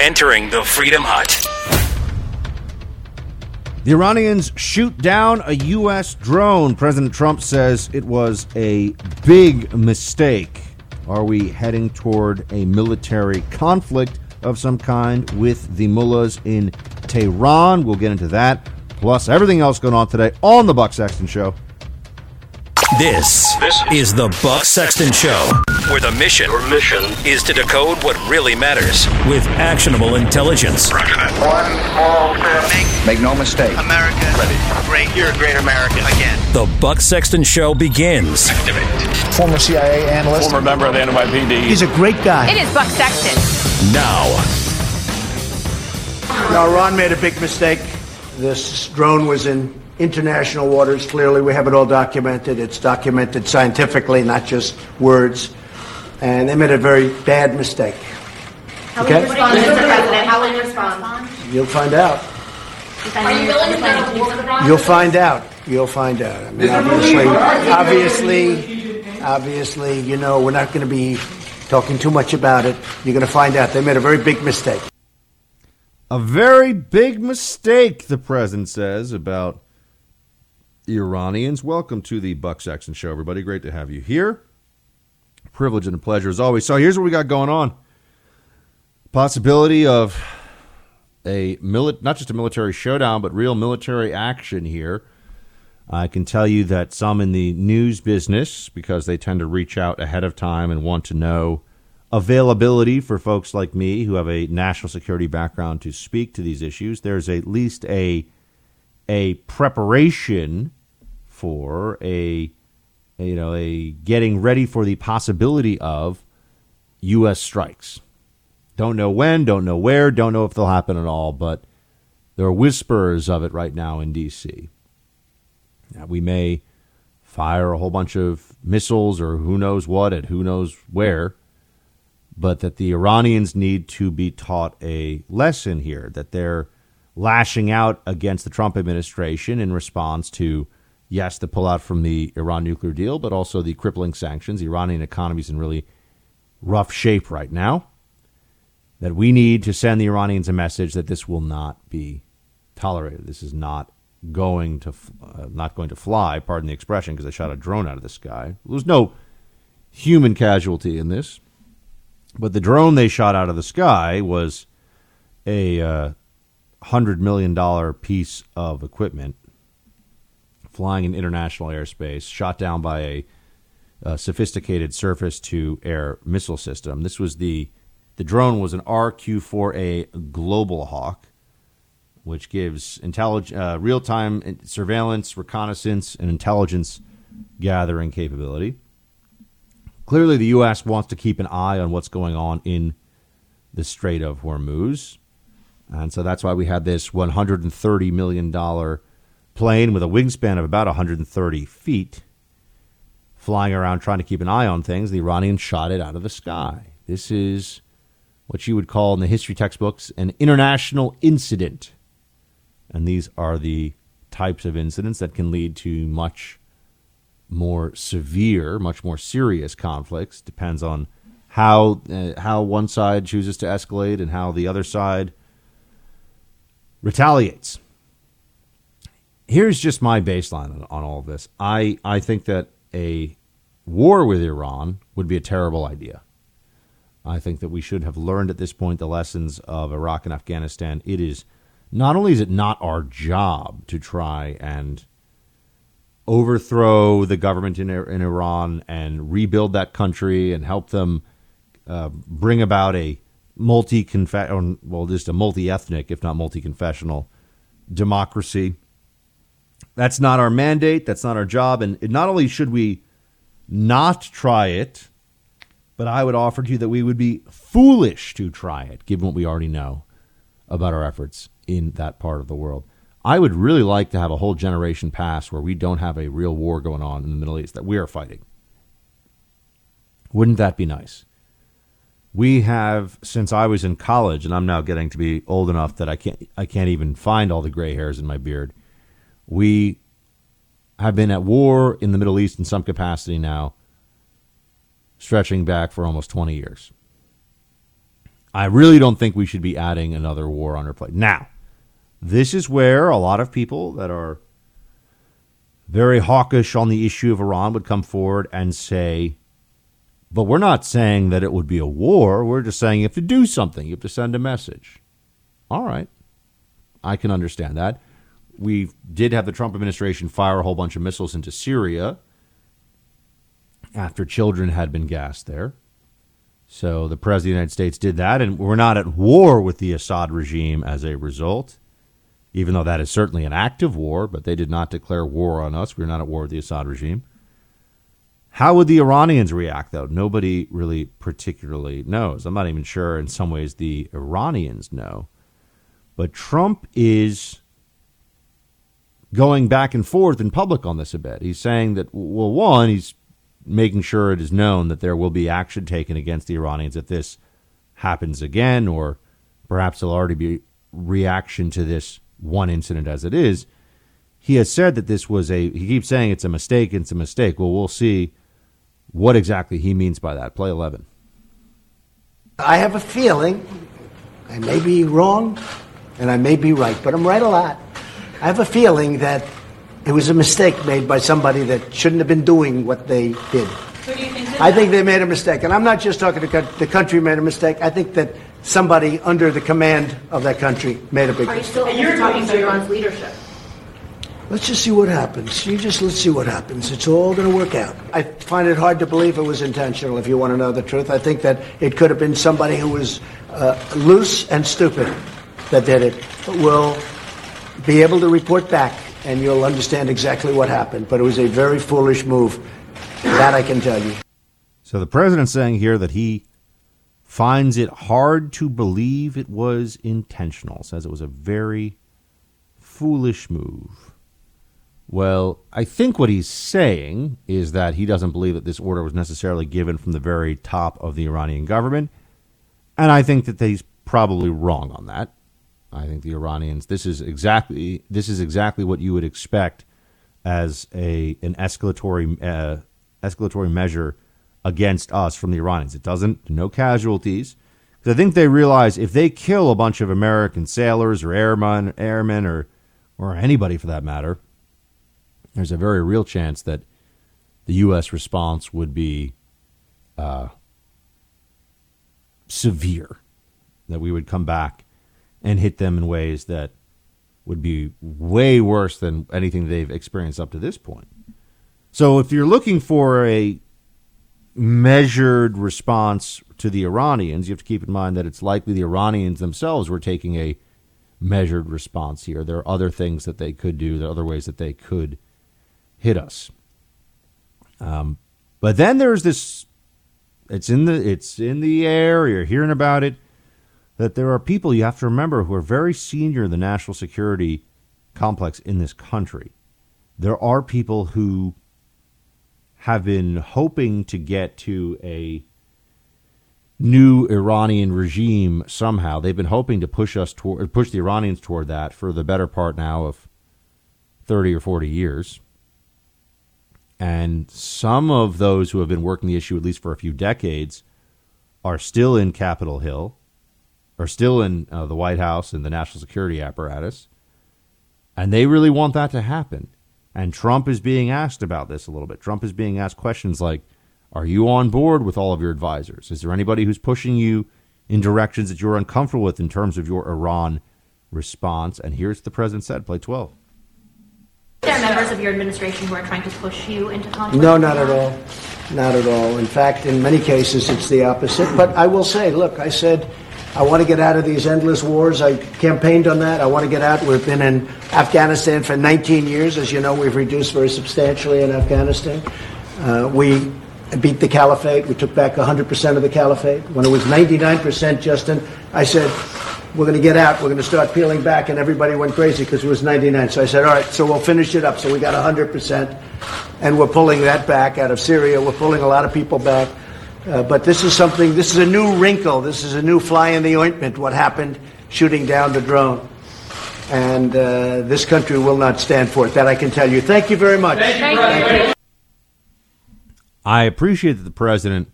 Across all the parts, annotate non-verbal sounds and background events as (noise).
entering the Freedom Hut. The Iranians shoot down a U.S. drone. President Trump says it was a big mistake. Are we heading toward a military conflict of some kind with the mullahs in Tehran? We'll get into that, plus everything else going on today on The Buck Sexton Show. This, this is the Buck Sexton Show, where the mission, Your mission is to decode what really matters with actionable intelligence. One small step. Make no mistake. America, Ready. great. You're a great American again. The Buck Sexton Show begins. Activate. Former CIA analyst. Former member of the NYPD. He's a great guy. It is Buck Sexton. Now. Now, Iran made a big mistake. This drone was in international waters. Clearly, we have it all documented. It's documented scientifically, not just words. And they made a very bad mistake. How will you respond, Mr. President? How will you respond? You'll find out. Are you willing to go to war with Iran? You'll find out. You'll find out. I mean, obviously, obviously, obviously, you know, we're not going to be talking too much about it. You're going to find out. They made a very big mistake. A very big mistake, the president says, about Iranians. Welcome to the Buck Sexton Show, everybody. Great to have you here. Privilege and a pleasure as always. So here's what we got going on. Possibility of a mili- not just a military showdown, but real military action here. I can tell you that some in the news business, because they tend to reach out ahead of time and want to know availability for folks like me who have a national security background to speak to these issues. There's at least a a preparation for a you know a getting ready for the possibility of U.S. strikes. Don't know when, don't know where, don't know if they'll happen at all, but there are whispers of it right now in D.C. Now, we may fire a whole bunch of missiles or who knows what at who knows where, but that the Iranians need to be taught a lesson here, that they're lashing out against the Trump administration in response to, yes, the pullout from the Iran nuclear deal, but also the crippling sanctions. The Iranian economy is in really rough shape right now that we need to send the Iranians a message that this will not be tolerated. This is not going to uh, not going to fly. Pardon the expression, because they shot a drone out of the sky. There was no human casualty in this, but the drone they shot out of the sky was a uh, hundred million dollar piece of equipment flying in international airspace, shot down by a, a sophisticated surface to air missile system. This was the the drone was an RQ-4A Global Hawk, which gives intellig- uh, real-time surveillance, reconnaissance, and intelligence gathering capability. Clearly, the U.S. wants to keep an eye on what's going on in the Strait of Hormuz, and so that's why we had this 130 million dollar plane with a wingspan of about 130 feet flying around trying to keep an eye on things. The Iranians shot it out of the sky. This is what you would call in the history textbooks an international incident. And these are the types of incidents that can lead to much more severe, much more serious conflicts. Depends on how uh, how one side chooses to escalate and how the other side retaliates. Here's just my baseline on, on all of this. I, I think that a war with Iran would be a terrible idea. I think that we should have learned at this point the lessons of Iraq and Afghanistan. It is not only is it not our job to try and overthrow the government in, in Iran and rebuild that country and help them uh, bring about a multi well, just a multi ethnic, if not multi confessional democracy. That's not our mandate. That's not our job. And not only should we not try it, but I would offer to you that we would be foolish to try it, given what we already know about our efforts in that part of the world. I would really like to have a whole generation pass where we don't have a real war going on in the Middle East that we are fighting. Wouldn't that be nice? We have since I was in college, and I'm now getting to be old enough that I can't I can't even find all the gray hairs in my beard. We have been at war in the Middle East in some capacity now, stretching back for almost 20 years. I really don't think we should be adding another war on our plate. Now, this is where a lot of people that are very hawkish on the issue of Iran would come forward and say, but we're not saying that it would be a war. We're just saying you have to do something. You have to send a message. All right. I can understand that. We did have the Trump administration fire a whole bunch of missiles into Syria after children had been gassed there. So the President of the United States did that, and we're not at war with the Assad regime as a result, even though that is certainly an active war, but they did not declare war on us. We're not at war with the Assad regime. How would the Iranians react, though? Nobody really particularly knows. I'm not even sure in some ways the Iranians know. But Trump is going back and forth in public on this a bit. He's saying that, well, one, he's making sure it is known that there will be action taken against the Iranians if this happens again, or perhaps there'll already be reaction to this one incident as it is. He has said that this was a, he keeps saying it's a mistake, it's a mistake. Well, we'll see what exactly he means by that. Play 11. I have a feeling, I may be wrong and I may be right, but I'm right a lot. I have a feeling that it was a mistake made by somebody that shouldn't have been doing what they did. Who do you think did I that? think they made a mistake. And I'm not just talking to the country made a mistake. I think that somebody under the command of that country made a big Are you mistake. still And you're talking talking to to- Iran's leadership? Let's just see what happens. You just let's see what happens. It's all going to work out. I find it hard to believe it was intentional. If you want to know the truth, I think that it could have been somebody who was uh, loose and stupid that did it. But we'll be able to report back, and you'll understand exactly what happened. But it was a very foolish move. That I can tell you. So the president's saying here that he finds it hard to believe it was intentional, says it was a very foolish move. Well, I think what he's saying is that he doesn't believe that this order was necessarily given from the very top of the Iranian government. And I think that he's probably wrong on that. I think the Iranians this is exactly this is exactly what you would expect as a an escalatory uh, escalatory measure against us from the Iranians. It doesn't no casualties because I think they realize if they kill a bunch of American sailors or airmen, airmen or or anybody for that matter, there's a very real chance that the U.S. response would be uh, severe. That we would come back and hit them in ways that would be way worse than anything they've experienced up to this point. So if you're looking for a measured response to the Iranians, you have to keep in mind that it's likely the Iranians themselves were taking a measured response here. There are other things that they could do, there are other ways that they could hit us. Um, but then there's this it's in the it's in the air, you're hearing about it that there are people you have to remember who are very senior in the national security complex in this country. There are people who have been hoping to get to a new Iranian regime somehow. They've been hoping to push us toward push the Iranians toward that for the better part now of 30 or 40 years. And some of those who have been working the issue at least for a few decades are still in Capitol Hill are still in uh, the White House and the national security apparatus. And they really want that to happen. And Trump is being asked about this a little bit. Trump is being asked questions like Are you on board with all of your advisors? Is there anybody who's pushing you in directions that you're uncomfortable with in terms of your Iran response? And here's the president said, play 12. There are members of your administration who are trying to push you into conflict. No, not at all. Not at all. In fact, in many cases, it's the opposite. But I will say, look, I said I want to get out of these endless wars. I campaigned on that. I want to get out. We've been in Afghanistan for 19 years. As you know, we've reduced very substantially in Afghanistan. Uh, we beat the caliphate. We took back 100% of the caliphate. When it was 99%, Justin, I said, we're going to get out. We're going to start peeling back. And everybody went crazy because it was 99. So I said, all right, so we'll finish it up. So we got 100%. And we're pulling that back out of Syria. We're pulling a lot of people back. Uh, but this is something, this is a new wrinkle. This is a new fly in the ointment, what happened shooting down the drone. And uh, this country will not stand for it. That I can tell you. Thank you very much. I appreciate that the president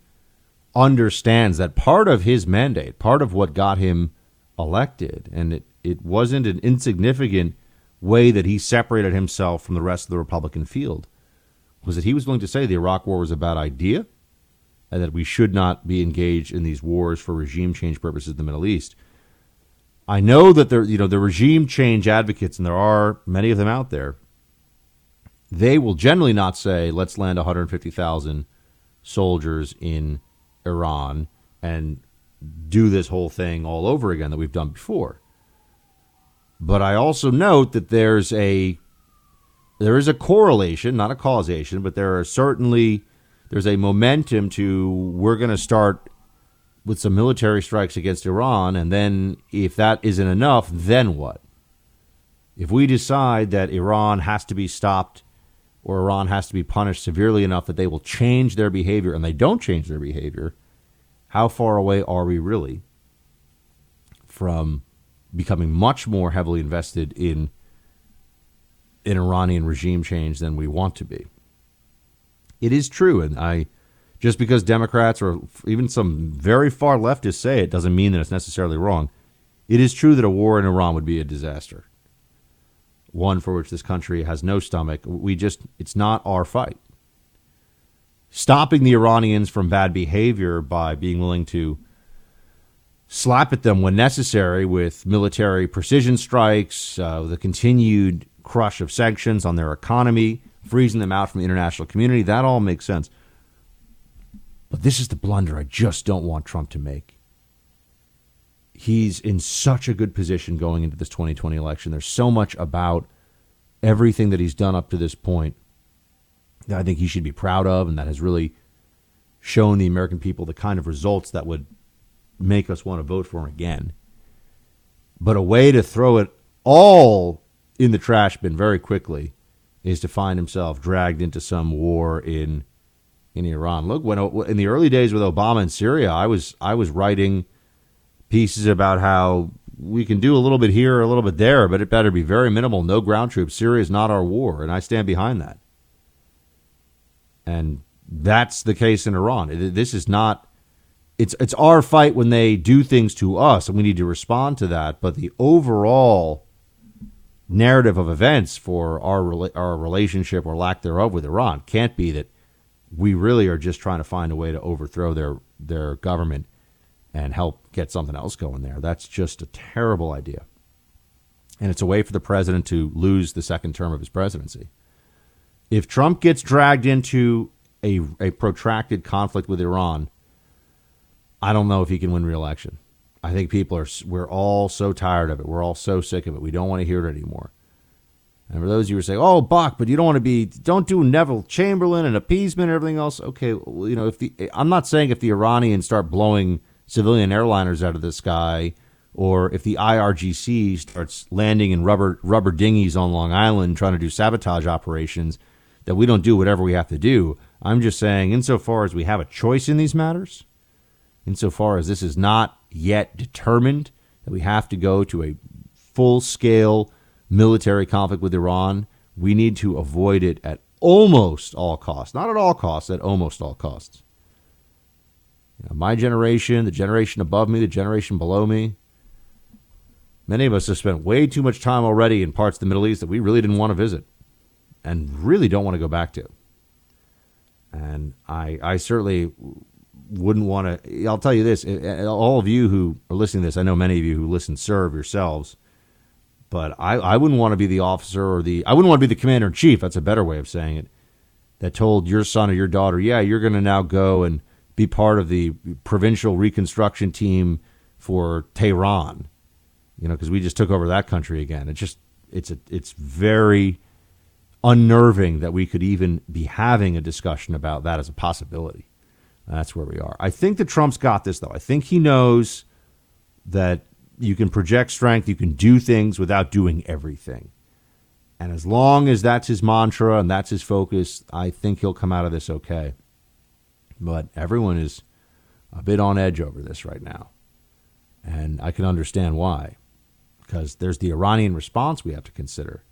understands that part of his mandate, part of what got him elected, and it, it wasn't an insignificant way that he separated himself from the rest of the Republican field, was that he was going to say the Iraq War was a bad idea and that we should not be engaged in these wars for regime change purposes in the Middle East. I know that there, you know, the regime change advocates, and there are many of them out there. They will generally not say, "Let's land 150,000 soldiers in Iran and do this whole thing all over again that we've done before." But I also note that there's a there is a correlation, not a causation, but there are certainly there's a momentum to we're going to start with some military strikes against Iran, and then if that isn't enough, then what? If we decide that Iran has to be stopped or Iran has to be punished severely enough that they will change their behavior and they don't change their behavior, how far away are we really from becoming much more heavily invested in an Iranian regime change than we want to be? It is true, and I just because Democrats or even some very far leftists say it doesn't mean that it's necessarily wrong. It is true that a war in Iran would be a disaster. One for which this country has no stomach. We just, it's not our fight. Stopping the Iranians from bad behavior by being willing to slap at them when necessary with military precision strikes, uh, the continued crush of sanctions on their economy, freezing them out from the international community, that all makes sense. But this is the blunder I just don't want Trump to make. He's in such a good position going into this 2020 election. There's so much about everything that he's done up to this point that I think he should be proud of and that has really shown the American people the kind of results that would make us want to vote for him again. But a way to throw it all in the trash bin very quickly is to find himself dragged into some war in in Iran. Look, when in the early days with Obama in Syria, I was I was writing pieces about how we can do a little bit here, a little bit there, but it better be very minimal. No ground troops. Syria is not our war, and I stand behind that. And that's the case in Iran. This is not. It's it's our fight when they do things to us, and we need to respond to that. But the overall narrative of events for our our relationship or lack thereof with Iran can't be that we really are just trying to find a way to overthrow their their government and help get something else going there. That's just a terrible idea. And it's a way for the president to lose the second term of his presidency. If Trump gets dragged into a, a protracted conflict with Iran, I don't know if he can win re-election. I think people are we're all so tired of it. We're all so sick of it. We don't want to hear it anymore. And for those of you who say, "Oh, Buck, but you don't want to be, don't do Neville Chamberlain and appeasement and everything else." Okay, well, you know, if the I'm not saying if the Iranians start blowing civilian airliners out of the sky, or if the IRGC starts landing in rubber rubber dinghies on Long Island trying to do sabotage operations, that we don't do whatever we have to do. I'm just saying, insofar as we have a choice in these matters, insofar as this is not yet determined that we have to go to a full scale military conflict with Iran, we need to avoid it at almost all costs. Not at all costs, at almost all costs. You know, my generation, the generation above me, the generation below me, many of us have spent way too much time already in parts of the Middle East that we really didn't want to visit and really don't want to go back to. And I, I certainly wouldn't want to. I'll tell you this: eh, eh, all of you who are listening to this, I know many of you who listen serve yourselves but I, I wouldn't want to be the officer or the I wouldn't want to be the commander in chief. That's a better way of saying it. That told your son or your daughter, yeah, you're going to now go and be part of the provincial reconstruction team for Tehran. You know, because we just took over that country again. It just it's a, it's very unnerving that we could even be having a discussion about that as a possibility. That's where we are. I think that Trump's got this though. I think he knows that you can project strength, you can do things without doing everything. And as long as that's his mantra and that's his focus, I think he'll come out of this okay. But everyone is a bit on edge over this right now. And I can understand why. Because there's the Iranian response we have to consider.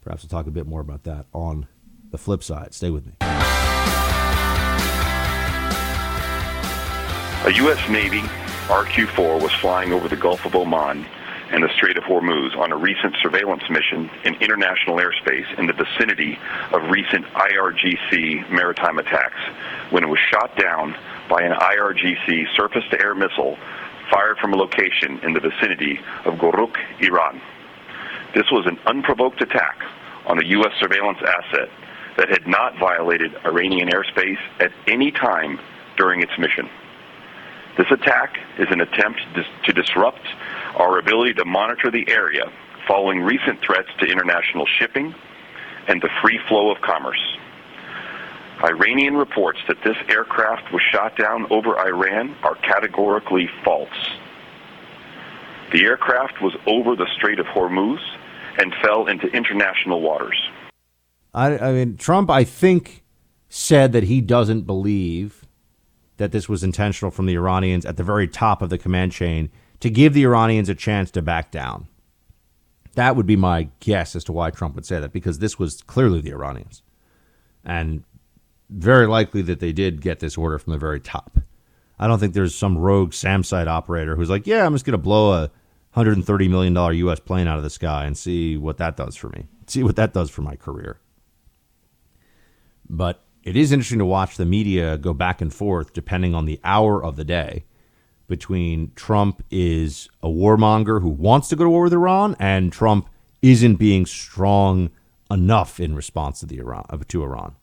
Perhaps we'll talk a bit more about that on the flip side. Stay with me. A U.S. Navy RQ-4 was flying over the Gulf of Oman and the Strait of Hormuz on a recent surveillance mission in international airspace in the vicinity of recent IRGC maritime attacks when it was shot down by an IRGC surface-to-air missile fired from a location in the vicinity of Goruk, Iran. This was an unprovoked attack on a U.S. surveillance asset that had not violated Iranian airspace at any time during its mission. This attack is an attempt to disrupt our ability to monitor the area following recent threats to international shipping and the free flow of commerce. Iranian reports that this aircraft was shot down over Iran are categorically false. The aircraft was over the Strait of Hormuz and fell into international waters. I, I mean, Trump, I think, said that he doesn't believe that this was intentional from the Iranians at the very top of the command chain to give the Iranians a chance to back down. That would be my guess as to why Trump would say that, because this was clearly the Iranians. And very likely that they did get this order from the very top. I don't think there's some rogue SAMsite operator who's like, yeah, I'm just going to blow a $130 million U.S. plane out of the sky and see what that does for me, see what that does for my career. But it is interesting to watch the media go back and forth depending on the hour of the day between Trump is a warmonger who wants to go to war with Iran and Trump isn't being strong enough in response to the Iran uh, to Iran.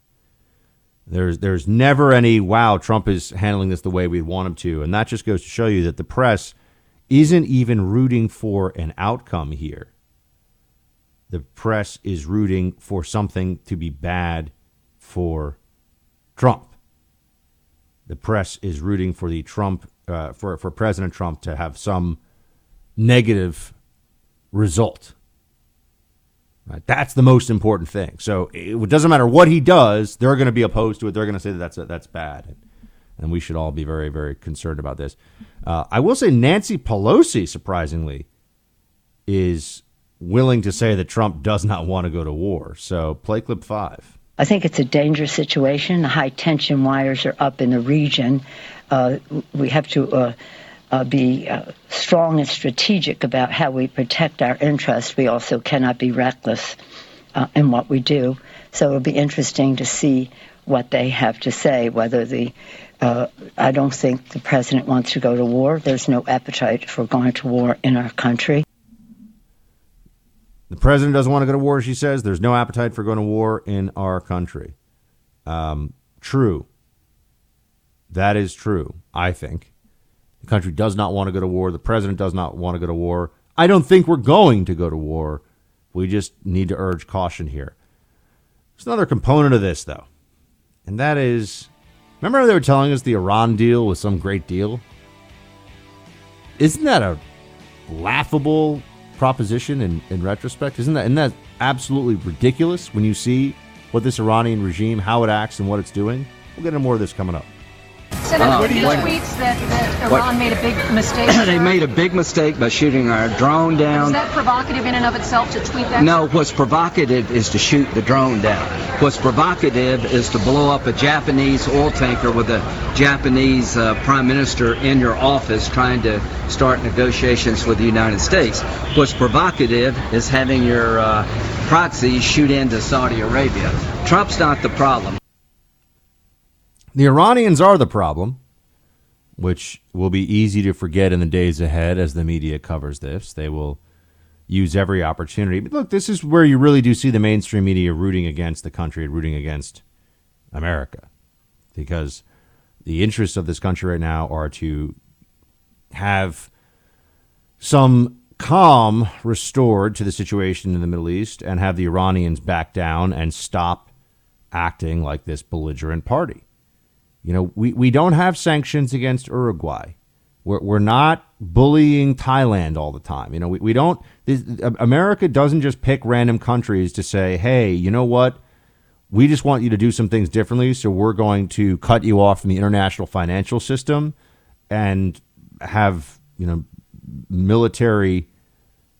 There's there's never any wow Trump is handling this the way we want him to, and that just goes to show you that the press isn't even rooting for an outcome here. The press is rooting for something to be bad for Trump. The press is rooting for the Trump uh, for for President Trump to have some negative result. Right? That's the most important thing. So it doesn't matter what he does; they're going to be opposed to it. They're going to say that that's that's bad, and we should all be very very concerned about this. Uh, I will say Nancy Pelosi, surprisingly, is willing to say that Trump does not want to go to war. So play clip five. I think it's a dangerous situation. The high tension wires are up in the region. Uh, we have to uh, uh, be uh, strong and strategic about how we protect our interests. We also cannot be reckless uh, in what we do. So it'll be interesting to see what they have to say. Whether the uh, I don't think the president wants to go to war. There's no appetite for going to war in our country. The president doesn't want to go to war, she says. There's no appetite for going to war in our country. Um, true. That is true, I think. The country does not want to go to war. The president does not want to go to war. I don't think we're going to go to war. We just need to urge caution here. There's another component of this, though, and that is remember they were telling us the Iran deal was some great deal? Isn't that a laughable proposition in, in retrospect? Isn't that, isn't that absolutely ridiculous when you see what this Iranian regime, how it acts, and what it's doing? We'll get into more of this coming up. Senator, uh, he tweets that, that Iran what? made a big (clears throat) mistake. they made a big mistake by shooting our drone down. Is that provocative in and of itself to tweet that? No, what's provocative is to shoot the drone down. What's provocative is to blow up a Japanese oil tanker with a Japanese uh, prime minister in your office trying to start negotiations with the United States. What's provocative is having your uh, proxies shoot into Saudi Arabia. Trump's not the problem. The Iranians are the problem, which will be easy to forget in the days ahead as the media covers this. They will use every opportunity. But look, this is where you really do see the mainstream media rooting against the country, rooting against America, because the interests of this country right now are to have some calm restored to the situation in the Middle East and have the Iranians back down and stop acting like this belligerent party. You know, we, we don't have sanctions against Uruguay. We're, we're not bullying Thailand all the time. You know, we, we don't, this, America doesn't just pick random countries to say, hey, you know what? We just want you to do some things differently. So we're going to cut you off from the international financial system and have, you know, military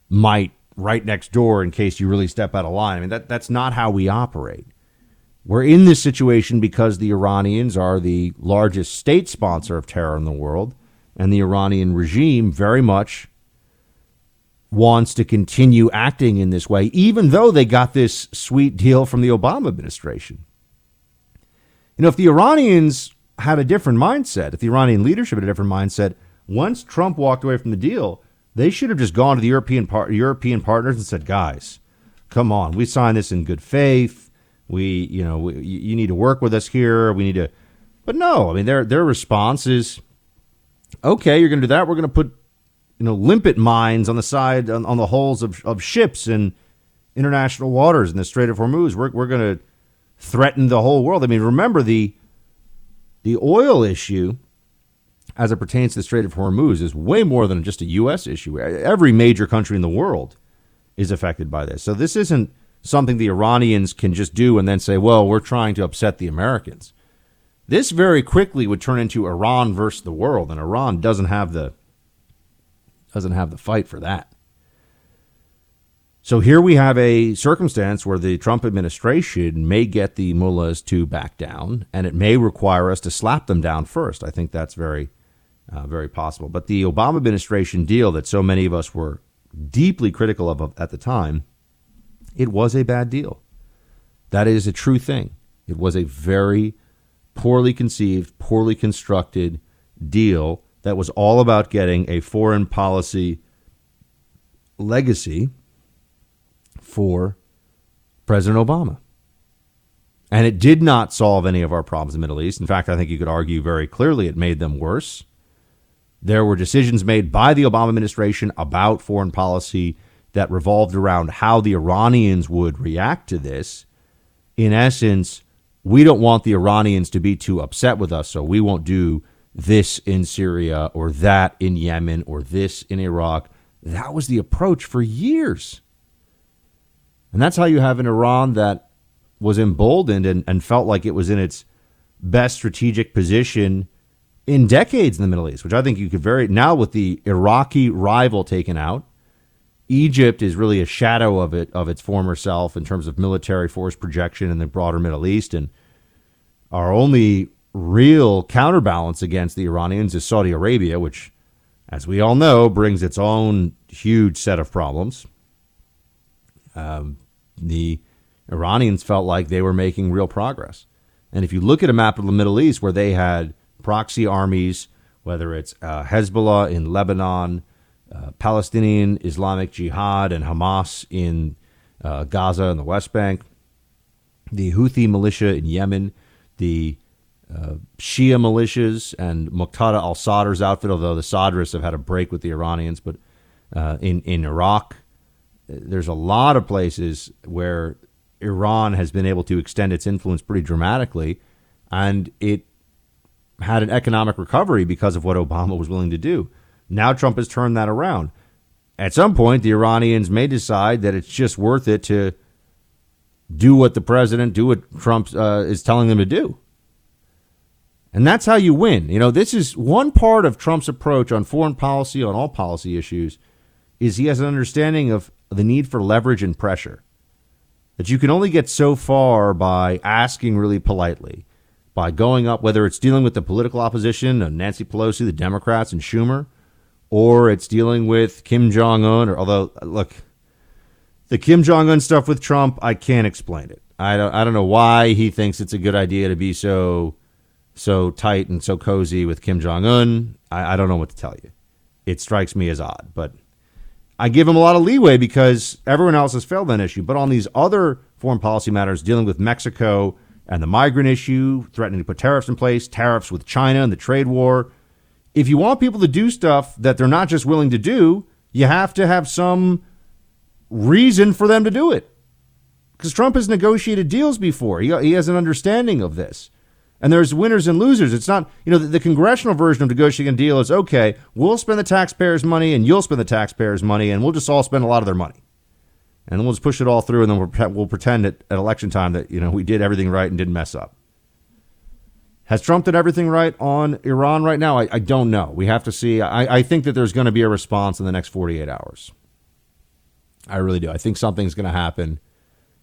might right next door in case you really step out of line. I mean, that, that's not how we operate. We're in this situation because the Iranians are the largest state sponsor of terror in the world, and the Iranian regime very much wants to continue acting in this way, even though they got this sweet deal from the Obama administration. You know, if the Iranians had a different mindset, if the Iranian leadership had a different mindset, once Trump walked away from the deal, they should have just gone to the European par- European partners and said, "Guys, come on, we signed this in good faith. We, you know, we, you need to work with us here. We need to." But no, I mean their their response is, "Okay, you're going to do that. We're going to put, you know, limpet mines on the side on, on the hulls of, of ships in international waters in the Strait of Hormuz. We're we're going to threaten the whole world. I mean, remember the the oil issue." as it pertains to the Strait of Hormuz is way more than just a U.S. issue. Every major country in the world is affected by this. So this isn't something the Iranians can just do and then say, well, we're trying to upset the Americans. This very quickly would turn into Iran versus the world, and Iran doesn't have the doesn't have the fight for that. So here we have a circumstance where the Trump administration may get the mullahs to back down, and it may require us to slap them down first. I think that's very uh, very possible. But the Obama administration deal that so many of us were deeply critical of at the time, it was a bad deal. That is a true thing. It was a very poorly conceived, poorly constructed deal that was all about getting a foreign policy legacy for President Obama. And it did not solve any of our problems in the Middle East. In fact, I think you could argue very clearly it made them worse. There were decisions made by the Obama administration about foreign policy that revolved around how the Iranians would react to this. In essence, we don't want the Iranians to be too upset with us, so we won't do this in Syria or that in Yemen or this in Iraq. That was the approach for years. And that's how you have an Iran that was emboldened and, and felt like it was in its best strategic position in decades in the Middle East, which I think you could very now with the Iraqi rival taken out. Egypt is really a shadow of it of its former self in terms of military force projection in the broader Middle East, and our only real counterbalance against the Iranians is Saudi Arabia, which, as we all know, brings its own huge set of problems. Um, the Iranians felt like they were making real progress, and if you look at a map of the Middle East where they had proxy armies, whether it's uh, Hezbollah in Lebanon, uh, Palestinian Islamic Jihad, and Hamas in uh, Gaza and the West Bank, the Houthi militia in Yemen, the uh, Shia militias, and Muqtada al Sadr's outfit, although the Sadrists have had a break with the Iranians, but uh, in, in Iraq, there's a lot of places where Iran has been able to extend its influence pretty dramatically, and it had an economic recovery because of what Obama was willing to do. Now Trump has turned that around. At some point, the Iranians may decide that it's just worth it to do what the president, do what Trump uh, is telling them to do. And that's how you win. You know, this is one part of Trump's approach on foreign policy, on all policy issues, is he has an understanding of the need for leverage and pressure. That you can only get so far by asking really politely by going up, whether it's dealing with the political opposition of Nancy Pelosi, the Democrats, and Schumer, or it's dealing with Kim Jong Un. Or although, look, the Kim Jong Un stuff with Trump, I can't explain it. I don't. I don't know why he thinks it's a good idea to be so so tight and so cozy with Kim Jong Un. I, I don't know what to tell you. It strikes me as odd, but I give him a lot of leeway because everyone else has failed that issue. But on these other foreign policy matters dealing with Mexico and the migrant issue, threatening to put tariffs in place, tariffs with China and the trade war. If you want people to do stuff that they're not just willing to do, you have to have some reason for them to do it. Because Trump has negotiated deals before, he, he has an understanding of this. And there's winners and losers. It's not, you know, the, the, congressional version of negotiating a deal is okay, we'll spend the taxpayers' money and you'll spend the taxpayers' money and we'll just all spend a lot of their money and then we'll just push it all through, and then we'll, we'll pretend at, at election time that you know we did everything right and didn't mess up. Has Trump done everything right on Iran right now? I, I don't know. We have to see. I, I think that there's going to be a response in the next 48 hours. I really do. I think something's going to happen.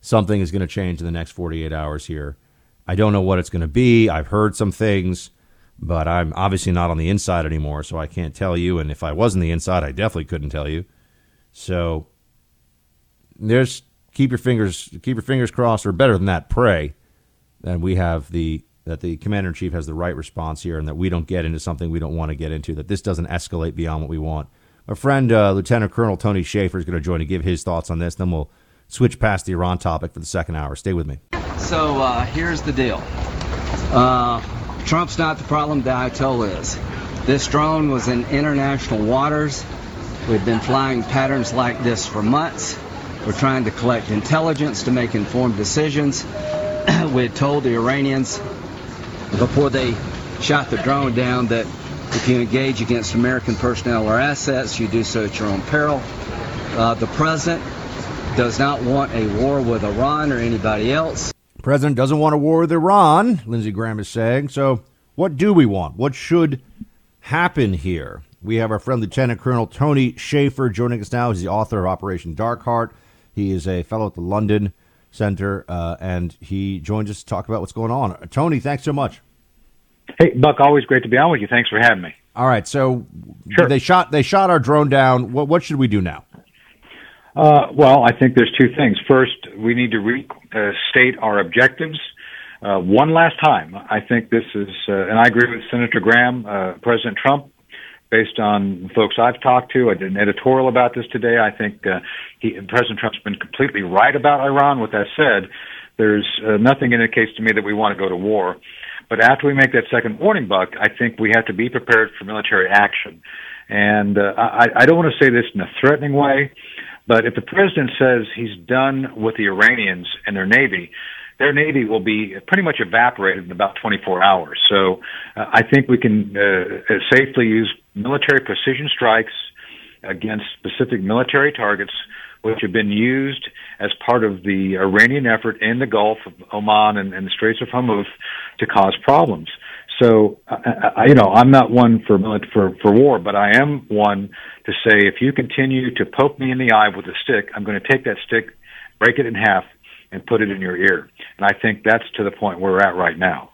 Something is going to change in the next 48 hours here. I don't know what it's going to be. I've heard some things, but I'm obviously not on the inside anymore, so I can't tell you. And if I was on the inside, I definitely couldn't tell you. So there's keep your fingers keep your fingers crossed, or better than that, pray that we have the that the commander in chief has the right response here, and that we don't get into something we don't want to get into. That this doesn't escalate beyond what we want. My friend uh, Lieutenant Colonel Tony Shaffer is going to join to give his thoughts on this. Then we'll switch past the Iran topic for the second hour. Stay with me. So uh, here's the deal. Uh, Trump's not the problem. The Ayatollah is. This drone was in international waters. We've been flying patterns like this for months. We're trying to collect intelligence to make informed decisions. (clears throat) we had told the Iranians before they shot the drone down that if you engage against American personnel or assets, you do so at your own peril. Uh, the president does not want a war with Iran or anybody else. President doesn't want a war with Iran, Lindsey Graham is saying. So, what do we want? What should happen here? We have our friend Lieutenant Colonel Tony Shaffer joining us now. He's the author of Operation Dark Heart. He is a fellow at the London Center, uh, and he joins us to talk about what's going on. Tony, thanks so much. Hey, Buck, always great to be on with you. Thanks for having me. All right, so Sure. they shot they shot our drone down. What what should we do now? Uh, well, I think there's two things. First, we need to restate our objectives. Uh, one last time, I think this is, uh, and I agree with Senator Graham, uh, President Trump, based on folks I've talked to. I did an editorial about this today. I think uh, he, President Trump's been completely right about Iran. With that said, there's uh, nothing indicates to me that we want to go to war. But after we make that second warning, Buck, I think we have to be prepared for military action. And uh, I, I don't want to say this in a threatening way, but if the president says he's done with the Iranians and their navy, their navy will be pretty much evaporated in about 24 hours. So uh, I think we can uh, safely use military precision strikes against specific military targets, which have been used as part of the Iranian effort in the Gulf of Oman and, and the Straits of Hormuz to cause problems. So, I, I, you know, I'm not one for, for for war, but I am one to say if you continue to poke me in the eye with a stick, I'm going to take that stick, break it in half, and put it in your ear. And I think that's to the point we're at right now.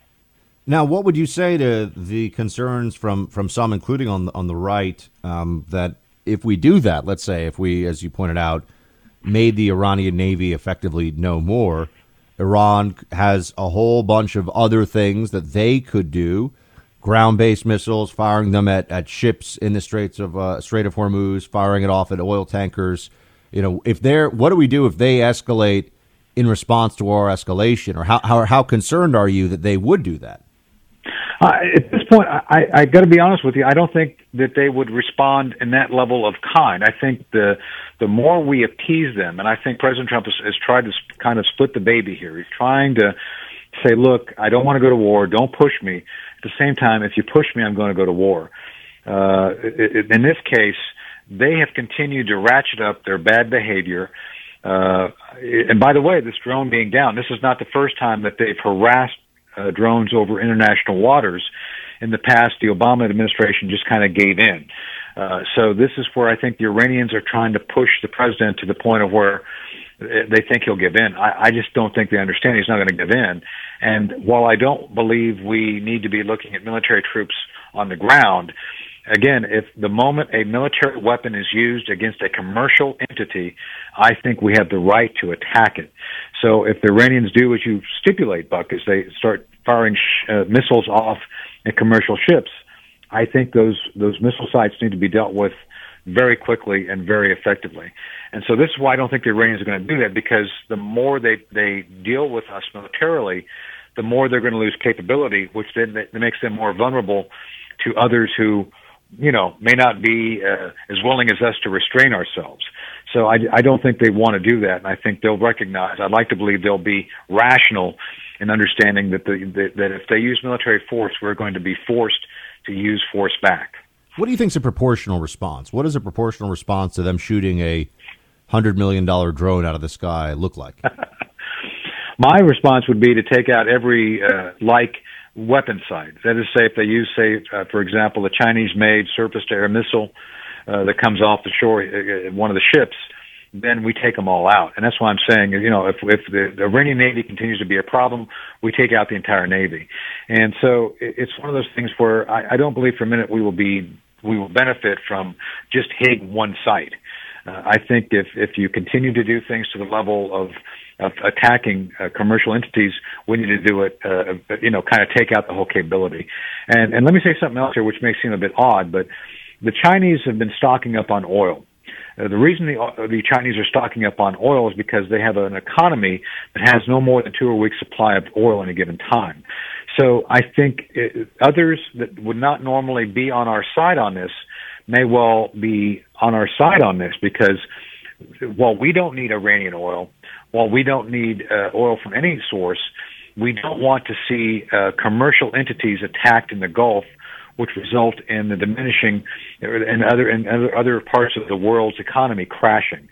Now, what would you say to the concerns from, from some, including on on the right, um, that if we do that, let's say if we, as you pointed out, made the Iranian Navy effectively no more, Iran has a whole bunch of other things that they could do, ground-based missiles, firing them at, at ships in the Straits of uh, Strait of Hormuz, firing it off at oil tankers. You know, if they're, what do we do if they escalate in response to our escalation, or how how, how concerned are you that they would do that? Uh, at this point, I, I got to be honest with you. I don't think that they would respond in that level of kind. I think the the more we appease them, and I think President Trump has, has tried to sp- kind of split the baby here. He's trying to say, "Look, I don't want to go to war. Don't push me." At the same time, if you push me, I'm going to go to war. Uh, in this case, they have continued to ratchet up their bad behavior. Uh, and by the way, this drone being down, this is not the first time that they've harassed uh, drones over international waters. In the past, the Obama administration just kind of gave in. Uh, so this is where I think the Iranians are trying to push the president to the point of where they think he'll give in. I, I just don't think they understand he's not going to give in. And while I don't believe we need to be looking at military troops on the ground, again, if the moment a military weapon is used against a commercial entity, I think we have the right to attack it. So if the Iranians do as you stipulate, Buck, is they start firing sh- uh, missiles off at commercial ships, I think those those missile sites need to be dealt with very quickly and very effectively. And so this is why I don't think the Iranians are going to do that because the more they they deal with us militarily, the more they're going to lose capability, which then makes them more vulnerable to others who you know, may not be uh, as willing as us to restrain ourselves. So I, I don't think they want to do that, and I think they'll recognize. I'd like to believe they'll be rational in understanding that the, that, that if they use military force, we're going to be forced to use force back. What do you think is a proportional response? What does a proportional response to them shooting a hundred million dollar drone out of the sky look like? (laughs) My response would be to take out every uh, like weapon site. That is, say, if they use, say, uh, for example, a Chinese-made surface-to-air missile uh, that comes off the shore, uh, one of the ships, then we take them all out. And that's why I'm saying, you know, if, if the, the Iranian Navy continues to be a problem, we take out the entire Navy. And so it's one of those things where I, I don't believe for a minute we will be, we will benefit from just hitting one site. Uh, I think if, if you continue to do things to the level of, of attacking uh, commercial entities, we need to do it, uh, you know, kind of take out the whole capability. And, and let me say something else here, which may seem a bit odd, but the Chinese have been stocking up on oil. Uh, the reason the, uh, the Chinese are stocking up on oil is because they have an economy that has no more than two a week supply of oil in a given time. So I think it, uh, others that would not normally be on our side on this may well be on our side on this because while we don't need Iranian oil, while we don't need uh, oil from any source, we don't want to see uh, commercial entities attacked in the Gulf which result in the diminishing and other and other, parts of the world's economy crashing.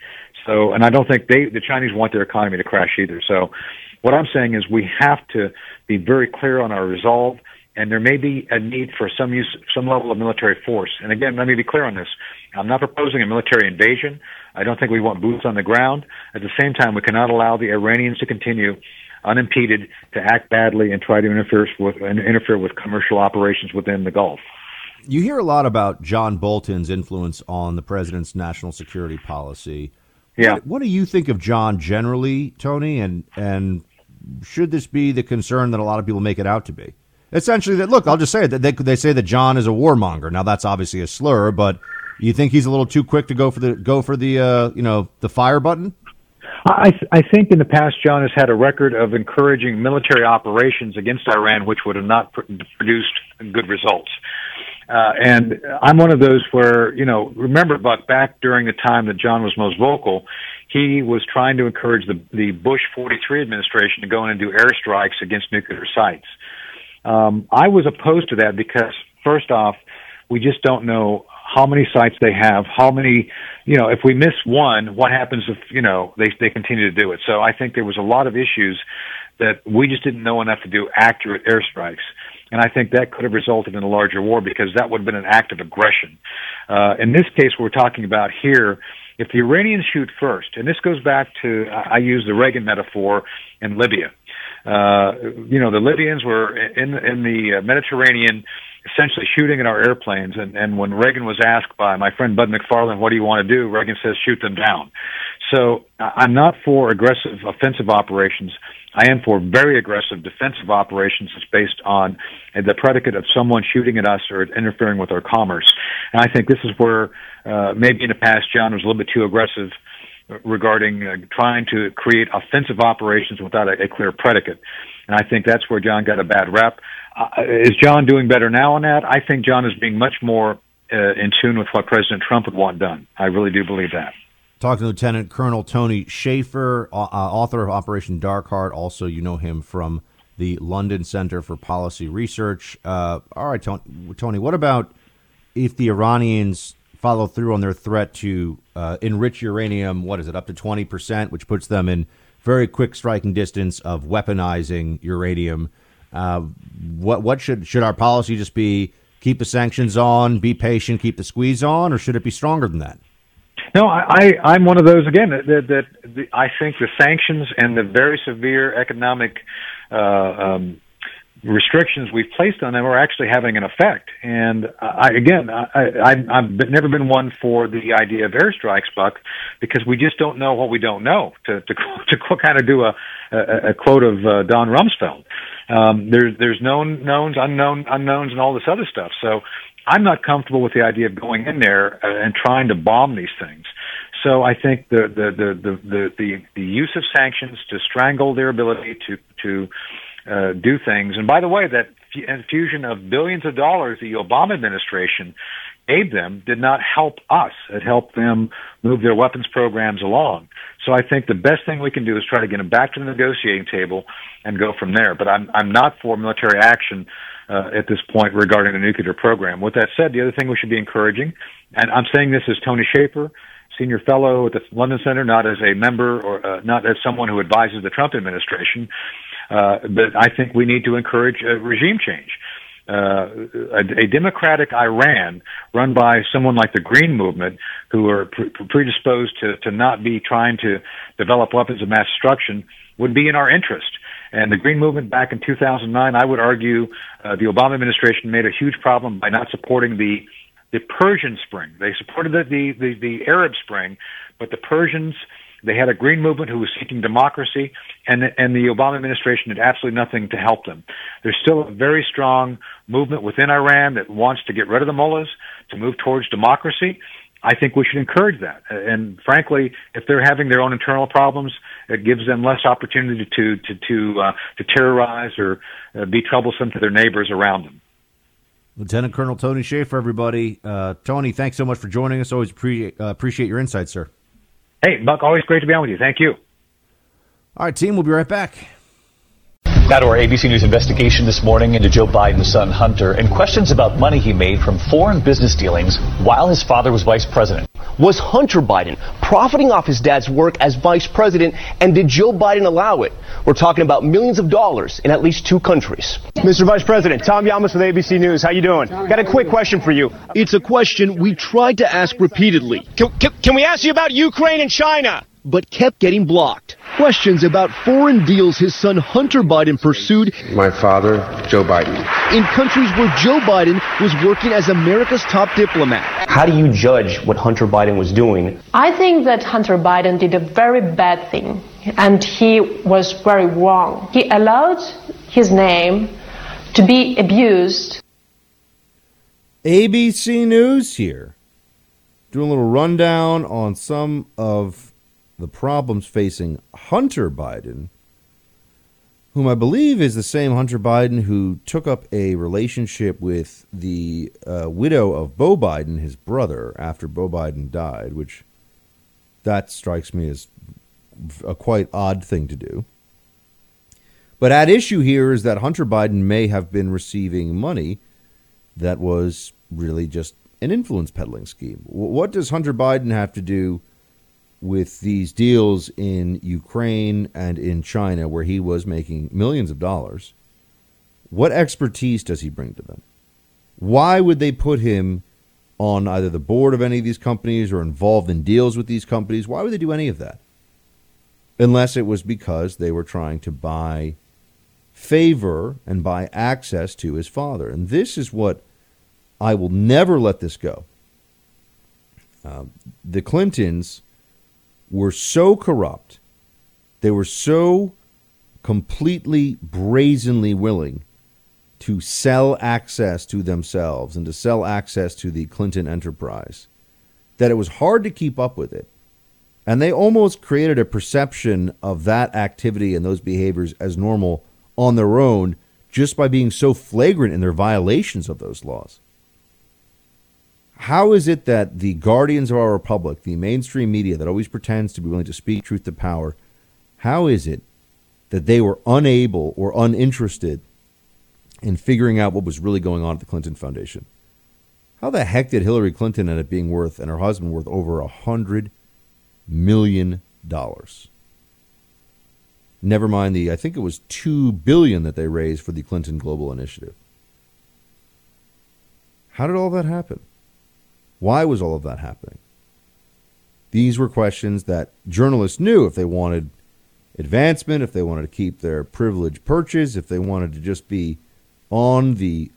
So, and I don't think they, the Chinese want their economy to crash either. So, what I'm saying is we have to be very clear on our resolve, and there may be a need for some use, some level of military force. And again, let me be clear on this. I'm not proposing a military invasion. I don't think we want boots on the ground. At the same time, we cannot allow the Iranians to continue unimpeded to act badly and try to interfere with interfere with commercial operations within the Gulf. You hear a lot about John Bolton's influence on the president's national security policy. Yeah. What, what do you think of John generally, Tony? And and should this be the concern that a lot of people make it out to be? Essentially, that look, I'll just say that They they say that John is a warmonger. Now that's obviously a slur, but you think he's a little too quick to go for the go for the uh, you know the fire button? I, th- I think in the past, John has had a record of encouraging military operations against Iran, which would have not pr- produced good results. Uh, and I'm one of those where, you know, remember, Buck, back during the time that John was most vocal, he was trying to encourage the, the Bush 43 administration to go in and do airstrikes against nuclear sites. Um, I was opposed to that because, first off, we just don't know how many sites they have, how many, you know, if we miss one, what happens if, you know, they, they continue to do it. So I think there was a lot of issues that we just didn't know enough to do accurate airstrikes. And I think that could have resulted in a larger war because that would have been an act of aggression. Uh, in this case, we're talking about here, if the Iranians shoot first, and this goes back to, I use the Reagan metaphor in Libya. Uh, you know, the Libyans were in, in the Mediterranean, essentially shooting at our airplanes. And, and when Reagan was asked by my friend Bud McFarlane, what do you want to do? Reagan says, shoot them down. So I'm not for aggressive offensive operations. I am for very aggressive defensive operations that's based on the predicate of someone shooting at us or interfering with our commerce. And I think this is where uh, maybe in the past John was a little bit too aggressive regarding uh, trying to create offensive operations without a, a clear predicate. And I think that's where John got a bad rap. Uh, is John doing better now on that? I think John is being much more uh, in tune with what President Trump would want done. I really do believe that. Talking to Lieutenant Colonel Tony Shaffer, uh, author of Operation Dark Heart. Also, you know him from the London Center for Policy Research. Uh, all right, Tony, what about if the Iranians follow through on their threat to uh, enrich uranium? What is it, up to 20%, which puts them in very quick striking distance of weaponizing uranium? Uh, what what should should our policy just be? Keep the sanctions on, be patient, keep the squeeze on, or should it be stronger than that? No, I, I am one of those again that, that, that I think the sanctions and the very severe economic uh, um, restrictions we've placed on them are actually having an effect. And I, again, I, I, I've never been one for the idea of airstrikes, Buck, because we just don't know what we don't know. To to, (laughs) to kind of do a, a, a quote of uh, Don Rumsfeld, um, there's there's known knowns, unknown unknowns, and all this other stuff. So I'm not comfortable with the idea of going in there uh, and trying to bomb these things. So I think the the the the the, the, the use of sanctions to strangle their ability to to uh, do things. And by the way, that infusion of billions of dollars the Obama administration gave them did not help us. It helped them move their weapons programs along. So I think the best thing we can do is try to get them back to the negotiating table and go from there. But I'm I'm not for military action uh, at this point regarding the nuclear program. With that said, the other thing we should be encouraging, and I'm saying this as Tony Shaffer, senior fellow at the London Center, not as a member or uh, not as someone who advises the Trump administration, uh, but I think we need to encourage a regime change. uh, a, a, democratic Iran run by someone like the Green Movement, who are pre- predisposed to, to not be trying to develop weapons of mass destruction, would be in our interest. And the Green Movement back in 2009, I would argue, uh, the Obama administration made a huge problem by not supporting the the Persian Spring. They supported the, the, the, the Arab Spring, but the Persians they had a green movement who was seeking democracy, and and the Obama administration did absolutely nothing to help them. There's still a very strong movement within Iran that wants to get rid of the mullahs to move towards democracy. I think we should encourage that. And frankly, if they're having their own internal problems, it gives them less opportunity to to to uh, to terrorize or uh, be troublesome to their neighbors around them. Lieutenant Colonel Tony Shaffer, everybody. Uh, Tony, thanks so much for joining us. Always appreciate uh, appreciate your insights, sir. Hey, Buck, always great to be on with you. Thank you. All right, team, we'll be right back. Now to our ABC News investigation this morning into Joe Biden's son Hunter and questions about money he made from foreign business dealings while his father was vice president. Was Hunter Biden profiting off his dad's work as vice president and did Joe Biden allow it? We're talking about millions of dollars in at least two countries. Mr. Vice President, Tom Llamas with ABC News. How you doing? Got a quick question for you. It's a question we tried to ask repeatedly. Can, can, can we ask you about Ukraine and China? But kept getting blocked. Questions about foreign deals his son Hunter Biden pursued. My father, Joe Biden. In countries where Joe Biden was working as America's top diplomat. How do you judge what Hunter Biden was doing? I think that Hunter Biden did a very bad thing and he was very wrong. He allowed his name to be abused. ABC News here. Doing a little rundown on some of the problems facing Hunter Biden, whom I believe is the same Hunter Biden who took up a relationship with the uh, widow of Beau Biden, his brother, after Beau Biden died, which that strikes me as a quite odd thing to do. But at issue here is that Hunter Biden may have been receiving money that was really just an influence peddling scheme. What does Hunter Biden have to do with these deals in Ukraine and in China, where he was making millions of dollars? What expertise does he bring to them? Why would they put him on either the board of any of these companies or involved in deals with these companies? Why would they do any of that? unless it was because they were trying to buy favor and buy access to his father. And this is what I will never let this go. Uh, the Clintons were so corrupt, they were so completely brazenly willing to sell access to themselves and to sell access to the Clinton enterprise that it was hard to keep up with it. And they almost created a perception of that activity and those behaviors as normal on their own just by being so flagrant in their violations of those laws. How is it that the guardians of our republic, the mainstream media that always pretends to be willing to speak truth to power, how is it that they were unable or uninterested in figuring out what was really going on at the Clinton Foundation? How the heck did Hillary Clinton end up being worth and her husband worth over a hundred million dollars. Never mind the I think it was 2 billion that they raised for the Clinton Global Initiative. How did all that happen? Why was all of that happening? These were questions that journalists knew if they wanted advancement, if they wanted to keep their privilege perches, if they wanted to just be on the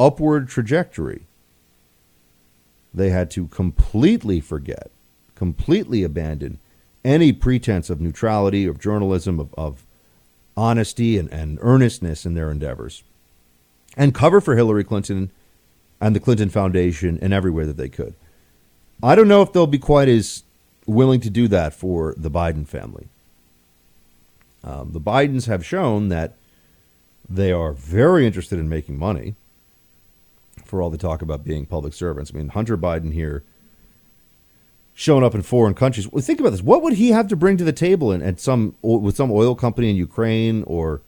upward trajectory, they had to completely forget completely abandon any pretense of neutrality, of journalism, of, of honesty and, and earnestness in their endeavors, and cover for Hillary Clinton and the Clinton Foundation in every way that they could. I don't know if they'll be quite as willing to do that for the Biden family. Um, the Bidens have shown that they are very interested in making money for all the talk about being public servants. I mean, Hunter Biden here showing up in foreign countries. Well, think about this. What would he have to bring to the table in, at some with some oil company in Ukraine or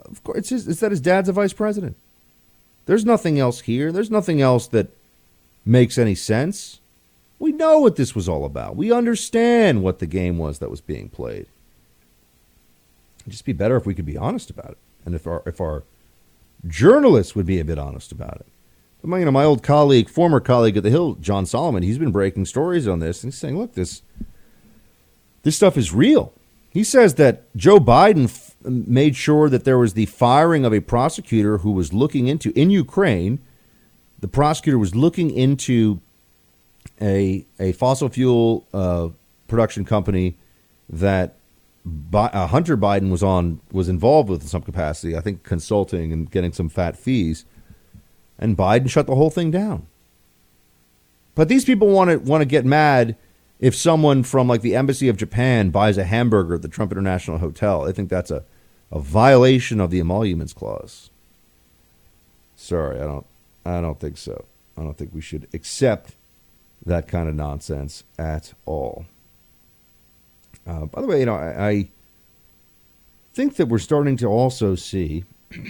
of course it's, his, it's that his dad's a vice president. There's nothing else here. There's nothing else that makes any sense. We know what this was all about. We understand what the game was that was being played. It'd just be better if we could be honest about it. And if our if our journalists would be a bit honest about it. But my, you know, my old colleague, former colleague at the Hill, John Solomon, he's been breaking stories on this and he's saying, look, this this stuff is real. He says that Joe Biden f- made sure that there was the firing of a prosecutor who was looking into in Ukraine. The prosecutor was looking into a a fossil fuel uh, production company that Bi- uh, Hunter Biden was on was involved with in some capacity. I think consulting and getting some fat fees, and Biden shut the whole thing down. But these people want to want to get mad if someone from like the embassy of Japan buys a hamburger at the Trump International Hotel. I think that's a, a violation of the emoluments clause. Sorry, I don't I don't think so. I don't think we should accept that kind of nonsense at all. Uh, by the way, you know, I, I think that we're starting to also see (clears throat)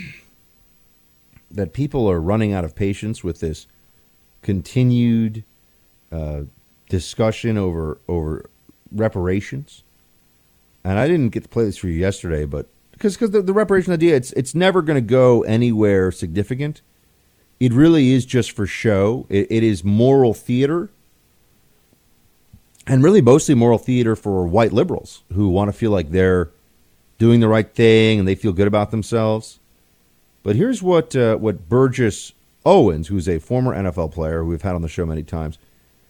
that people are running out of patience with this continued uh, discussion over over reparations. And I didn't get to play this for you yesterday, but because because the, the reparation idea, it's it's never going to go anywhere significant. It really is just for show. It, it is moral theater and really mostly moral theater for white liberals who want to feel like they're doing the right thing and they feel good about themselves. But here's what uh, what Burgess Owens, who's a former NFL player we've had on the show many times,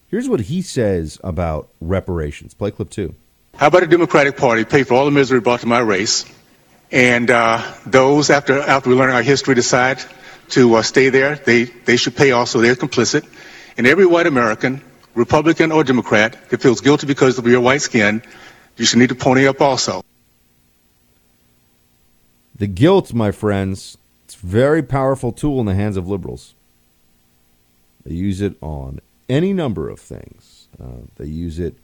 here's what he says about reparations. Play clip two. How about a Democratic Party pay for all the misery brought to my race, and uh, those after after we learn our history decide to uh, stay there, they they should pay also. They're complicit, and every white American Republican or Democrat, that feels guilty because of your white skin, you should need to pony up also. The guilt, my friends, it's a very powerful tool in the hands of liberals. They use it on any number of things. Uh, they use it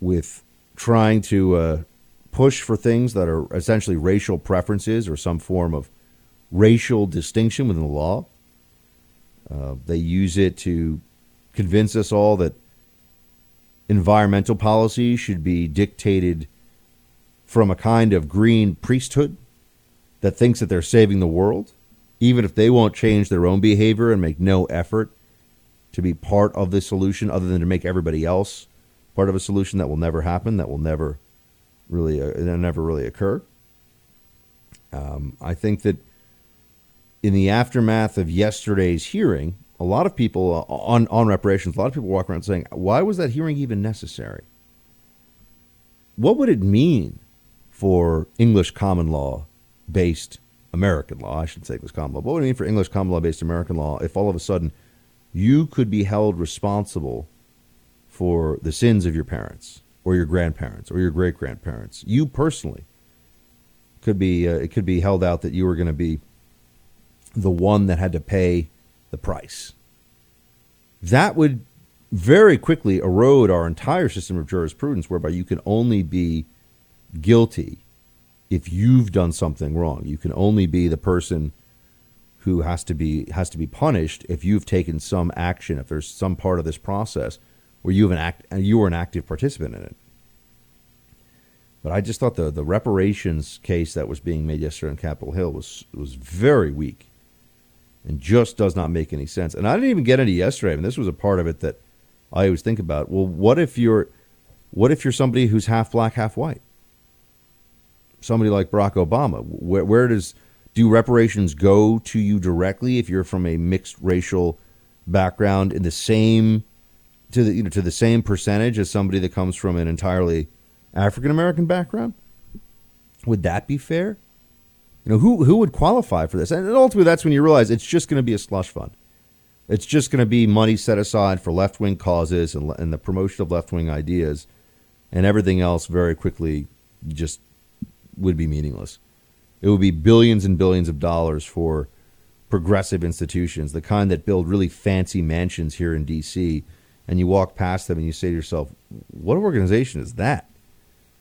with trying to uh, push for things that are essentially racial preferences or some form of racial distinction within the law. Uh, they use it to convince us all that environmental policy should be dictated from a kind of green priesthood that thinks that they're saving the world, even if they won't change their own behavior and make no effort to be part of the solution other than to make everybody else part of a solution that will never happen, that will never really, uh, never really occur. Um, I think that in the aftermath of yesterday's hearing, a lot of people uh, on on reparations, a lot of people walk around saying, "Why was that hearing even necessary? What would it mean for English common law based American law? I should say English common law. What would it mean for English common law based American law if all of a sudden you could be held responsible for the sins of your parents or your grandparents or your great grandparents? You personally could be uh, it could be held out that you were going to be the one that had to pay the price. That would very quickly erode our entire system of jurisprudence, whereby you can only be guilty if you've done something wrong. You can only be the person who has to be has to be punished if you've taken some action, if there's some part of this process where you have an act you were an active participant in it. But I just thought the the reparations case that was being made yesterday on Capitol Hill was was very weak and just does not make any sense. And I didn't even get into yesterday. I mean, this was a part of it that I always think about. Well, what if you're, what if you're somebody who's half black, half white? Somebody like Barack Obama. Where, where does do reparations go to you directly if you're from a mixed racial background in the same to the you know to the same percentage as somebody that comes from an entirely African American background? Would that be fair? You know, who who would qualify for this? And ultimately, that's when you realize it's just going to be a slush fund. It's just going to be money set aside for left wing causes and, and the promotion of left wing ideas, and everything else very quickly just would be meaningless. It would be billions and billions of dollars for progressive institutions, the kind that build really fancy mansions here in D.C. And you walk past them and you say to yourself, "What organization is that?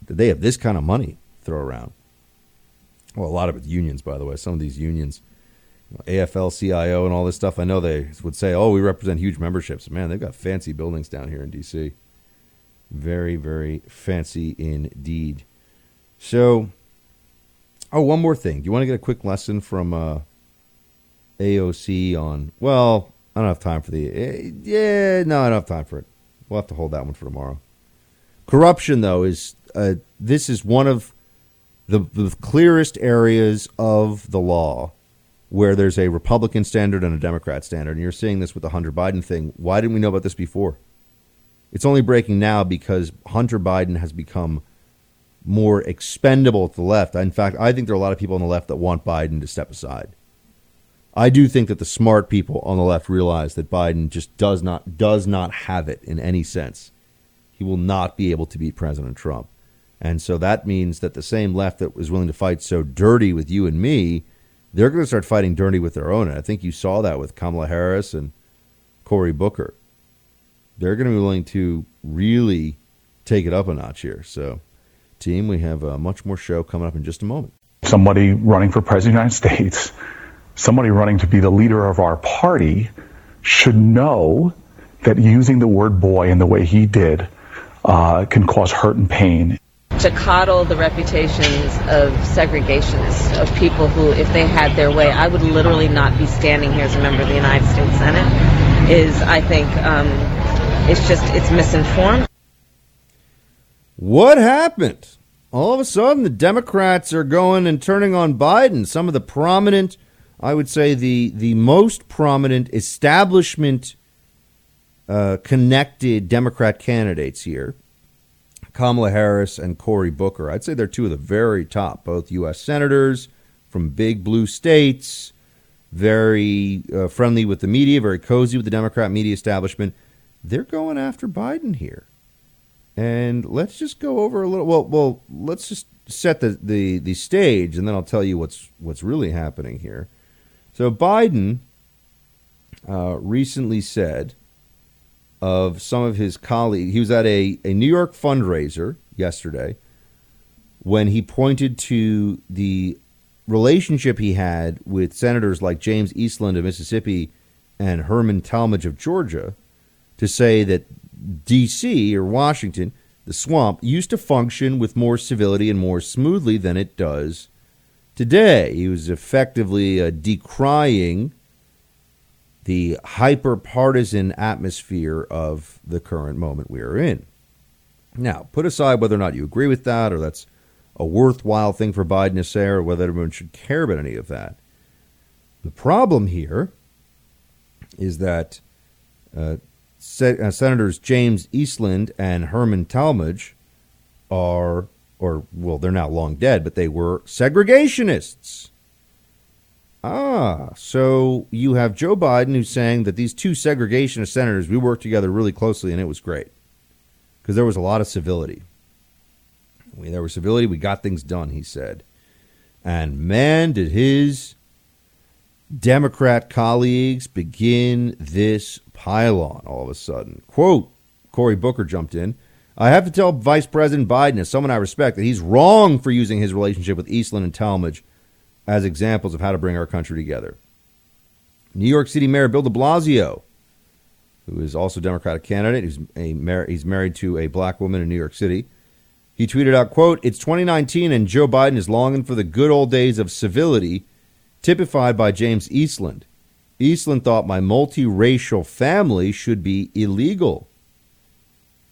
Did they have this kind of money throw around?" well, a lot of it's unions, by the way. Some of these unions, you know, AFL CIO and all this stuff. I know they would say, "Oh, we represent huge memberships." Man, they've got fancy buildings down here in DC. Very, very fancy indeed. So, oh, one more thing. Do you want to get a quick lesson from uh, AOC on. Well, I don't have time for the. eh, Yeah, no, I don't have time for it. We'll have to hold that one for tomorrow. Corruption, though, is uh, this is one of the, the clearest areas of the law where there's a Republican standard and a Democrat standard. And you're seeing this with the Hunter Biden thing. Why didn't we know about this before? It's only breaking now because Hunter Biden has become more expendable at the left. In fact, I think there are a lot of people on the left that want Biden to step aside. I do think that the smart people on the left realize that Biden just does not does not have it in any sense. He will not be able to beat President Trump. And so that means that the same left that was willing to fight so dirty with you and me, they're going to start fighting dirty with their own. And I think you saw that with Kamala Harris and Cory Booker. They're going to be willing to really take it up a notch here. So, team, we have a much more show coming up in just a moment. somebody running for president of the United States, somebody running to be the leader of our party, should know that using the word boy in the way he did uh, can cause hurt and pain. to coddle the reputations of segregationists, of people who, if they had their way, I would literally not be standing here as a member of the United States Senate, is, I think, um, it's just, it's misinformed. What happened? All of a sudden, the Democrats are going and turning on Biden. Some of the prominent, I would say, the the most prominent establishment uh, connected Democrat candidates here, Kamala Harris and Cory Booker. I'd say they're two of the very top, both U.S. senators from big blue states, very uh, friendly with the media, very cozy with the Democrat media establishment. They're going after Biden here. And let's just go over a little. Well, well, let's just set the, the, the stage, and then I'll tell you what's what's really happening here. So Biden uh, recently said of some of his colleagues. He was at a, a New York fundraiser yesterday when he pointed to the relationship he had with senators like James Eastland of Mississippi and Herman Talmadge of Georgia to say that D.C. or Washington, the swamp, used to function with more civility and more smoothly than it does today. He was effectively uh, decrying the hyper partisan atmosphere of the current moment we are in. Now, put aside whether or not you agree with that or that's a worthwhile thing for Biden to say or whether everyone should care about any of that. The problem here is that uh, Se- uh, Senators James Eastland and Herman Talmadge are, or, well, they're now long dead, but they were segregationists. Ah, so you have Joe Biden who's saying that these two segregationist senators, we worked together really closely and it was great because there was a lot of civility. We, there was civility, we got things done, he said. And man, did his Democrat colleagues begin this pylon all of a sudden. Quote, Cory Booker jumped in. I have to tell Vice President Biden, as someone I respect, that he's wrong for using his relationship with Eastland and Talmadge as examples of how to bring our country together. New York City Mayor Bill de Blasio, who is also a Democratic candidate, he's, a mar- he's married to a black woman in New York City. He tweeted out, quote, It's 2019 and Joe Biden is longing for the good old days of civility typified by James Eastland. Eastland thought my multiracial family should be illegal.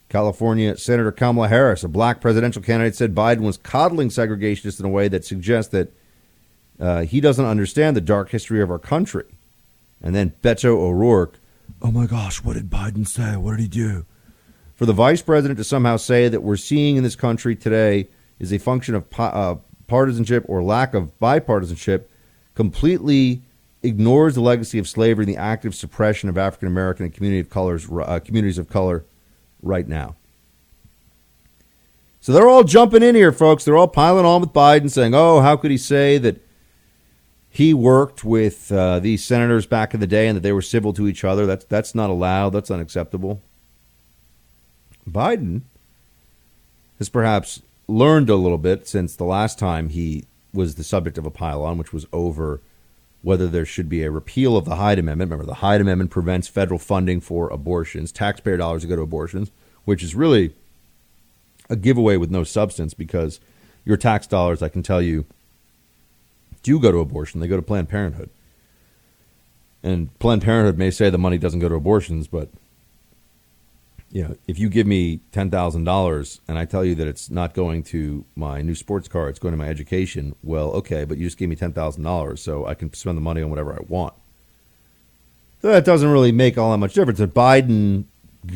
California Senator Kamala Harris, a black presidential candidate, said Biden was coddling segregationists in a way that suggests that uh, he doesn't understand the dark history of our country. And then Beto O'Rourke, oh my gosh, what did Biden say? What did he do? For the vice president to somehow say that we're seeing in this country today is a function of uh, partisanship or lack of bipartisanship completely ignores the legacy of slavery and the active suppression of African American and community of colors, uh, communities of color right now. So they're all jumping in here, folks. They're all piling on with Biden, saying, "Oh, how could he say that he worked with uh, these senators back in the day and that they were civil to each other? That's that's not allowed. That's unacceptable." Biden has perhaps learned a little bit since the last time he was the subject of a pylon, which was over whether there should be a repeal of the Hyde Amendment. Remember, the Hyde Amendment prevents federal funding for abortions, taxpayer dollars to go to abortions, which is really a giveaway with no substance because your tax dollars, I can tell you, do go to abortion. They go to Planned Parenthood. And Planned Parenthood may say the money doesn't go to abortions, but you know, if you give me ten thousand dollars and I tell you that it's not going to my new sports car, it's going to my education, well, okay, but you just gave me ten thousand dollars, so I can spend the money on whatever I want. So that doesn't really make all that much difference. If Biden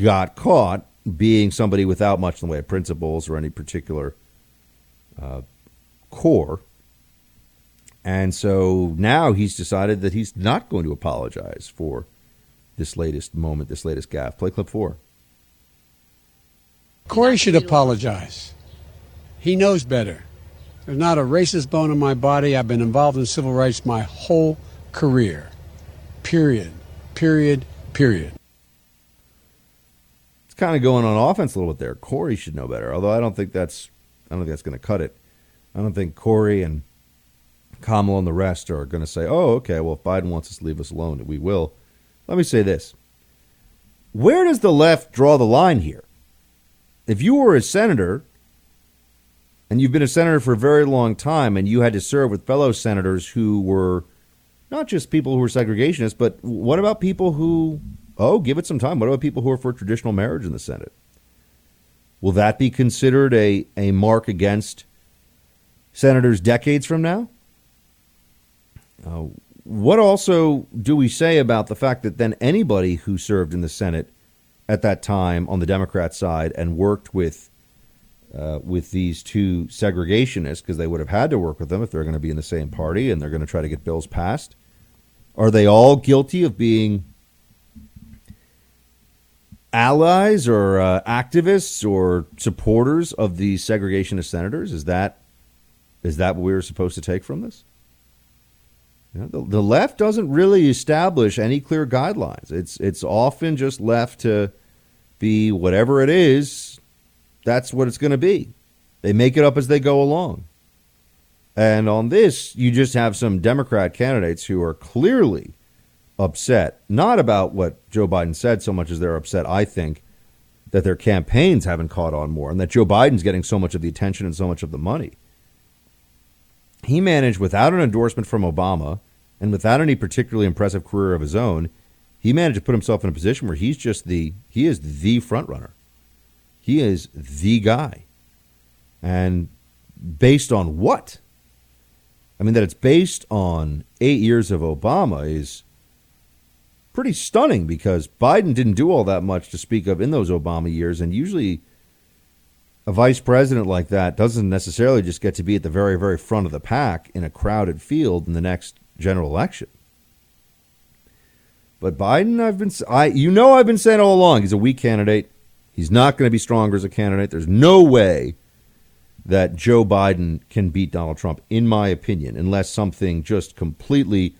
got caught being somebody without much in the way of principles or any particular uh, core, and so now he's decided that he's not going to apologize for this latest moment, this latest gaffe. Play clip four. Cory should apologize. He knows better. There's not a racist bone in my body. I've been involved in civil rights my whole career. Period. Period. Period. It's kind of going on offense a little bit there. Cory should know better. Although I don't think that's I don't think that's going to cut it. I don't think Cory and Kamala and the rest are going to say, "Oh, okay. Well, if Biden wants us to leave us alone, we will." Let me say this: Where does the left draw the line here? If you were a senator and you've been a senator for a very long time and you had to serve with fellow senators who were not just people who were segregationists, but what about people who, oh, give it some time. What about people who are for traditional marriage in the Senate? Will that be considered a, a mark against senators decades from now? Uh, what also do we say about the fact that then anybody who served in the Senate at that time on the Democrat side and worked with uh, with these two segregationists because they would have had to work with them if they're going to be in the same party and they're going to try to get bills passed. Are they all guilty of being allies or uh, activists or supporters of the segregationist senators? Is that is that what we were supposed to take from this? The, the left doesn't really establish any clear guidelines. It's it's often just left to be whatever it is. That's what it's going to be. They make it up as they go along. And on this, you just have some Democrat candidates who are clearly upset, not about what Joe Biden said so much as they're upset, I think, that their campaigns haven't caught on more and that Joe Biden's getting so much of the attention and so much of the money. He managed, without an endorsement from Obama and without any particularly impressive career of his own, he managed to put himself in a position where he's just the he is the front runner. He is the guy. And based on what? I mean that it's based on 8 years of Obama is pretty stunning because Biden didn't do all that much to speak of in those Obama years and usually a vice president like that doesn't necessarily just get to be at the very, very front of the pack in a crowded field in the next general election. But Biden, I've been, I, you know, I've been saying all along, he's a weak candidate. He's not going to be stronger as a candidate. There's no way that Joe Biden can beat Donald Trump, in my opinion, unless something just completely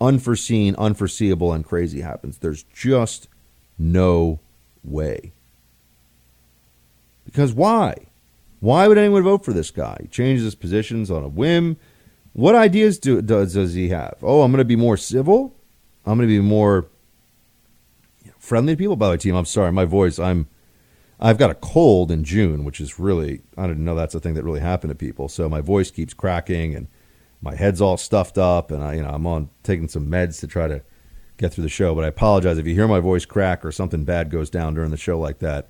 unforeseen, unforeseeable, and crazy happens. There's just no way. Because why? Why would anyone vote for this guy? He changes his positions on a whim. What ideas do, does, does he have? Oh, I'm going to be more civil. I'm going to be more friendly to people. By the team, I'm sorry, my voice. I'm I've got a cold in June, which is really I didn't know that's a thing that really happened to people. So my voice keeps cracking and my head's all stuffed up, and I you know I'm on taking some meds to try to get through the show. But I apologize if you hear my voice crack or something bad goes down during the show like that.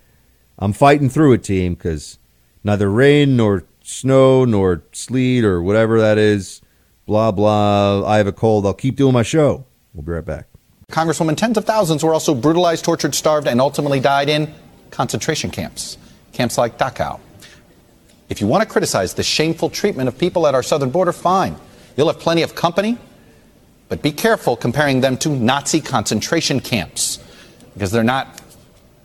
I'm fighting through it, team, because neither rain nor snow nor sleet or whatever that is, blah, blah. I have a cold. I'll keep doing my show. We'll be right back. Congresswoman, tens of thousands were also brutalized, tortured, starved, and ultimately died in concentration camps, camps like Dachau. If you want to criticize the shameful treatment of people at our southern border, fine. You'll have plenty of company, but be careful comparing them to Nazi concentration camps because they're not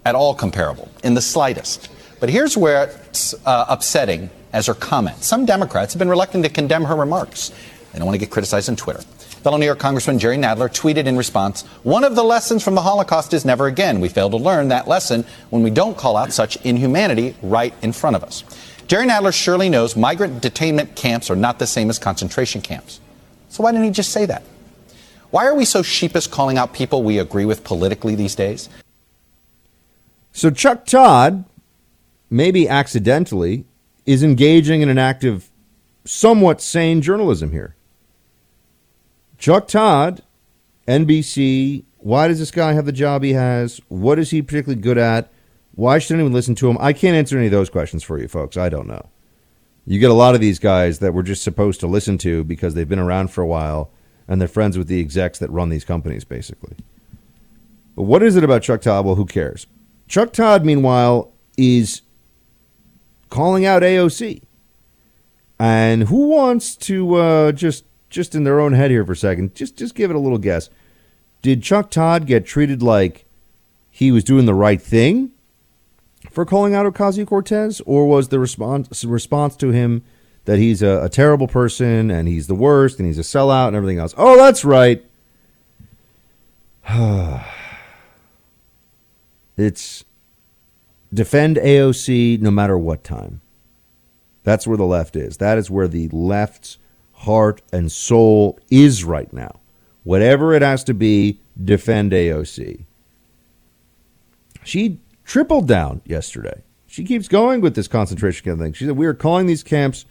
at all comparable in the slightest. But here's where it's uh, upsetting as her comment. Some Democrats have been reluctant to condemn her remarks. They don't want to get criticized on Twitter. Fellow New York Congressman Jerry Nadler tweeted in response One of the lessons from the Holocaust is never again. We fail to learn that lesson when we don't call out such inhumanity right in front of us. Jerry Nadler surely knows migrant detainment camps are not the same as concentration camps. So why didn't he just say that? Why are we so sheepish calling out people we agree with politically these days? So Chuck Todd, maybe accidentally, is engaging in an act of somewhat sane journalism here. Chuck Todd NBC. Why does this guy have the job he has? What is he particularly good at? Why should anyone listen to him? I can't answer any of those questions for you, folks. I don't know. You get a lot of these guys that we're just supposed to listen to because they've been around for a while and they're friends with the execs that run these companies, basically. But what is it about Chuck Todd? Well, who cares? Chuck Todd, meanwhile, is calling out AOC. And who wants to uh, just just in their own head here for a second? Just just give it a little guess. Did Chuck Todd get treated like he was doing the right thing for calling out Ocasio Cortez, or was the response response to him that he's a, a terrible person and he's the worst and he's a sellout and everything else? Oh, that's right. (sighs) it's defend AOC no matter what time. That's where the left is. That is where the left's heart and soul is right now. Whatever it has to be, defend AOC. She tripled down yesterday. She keeps going with this concentration camp thing. She said we are calling these camps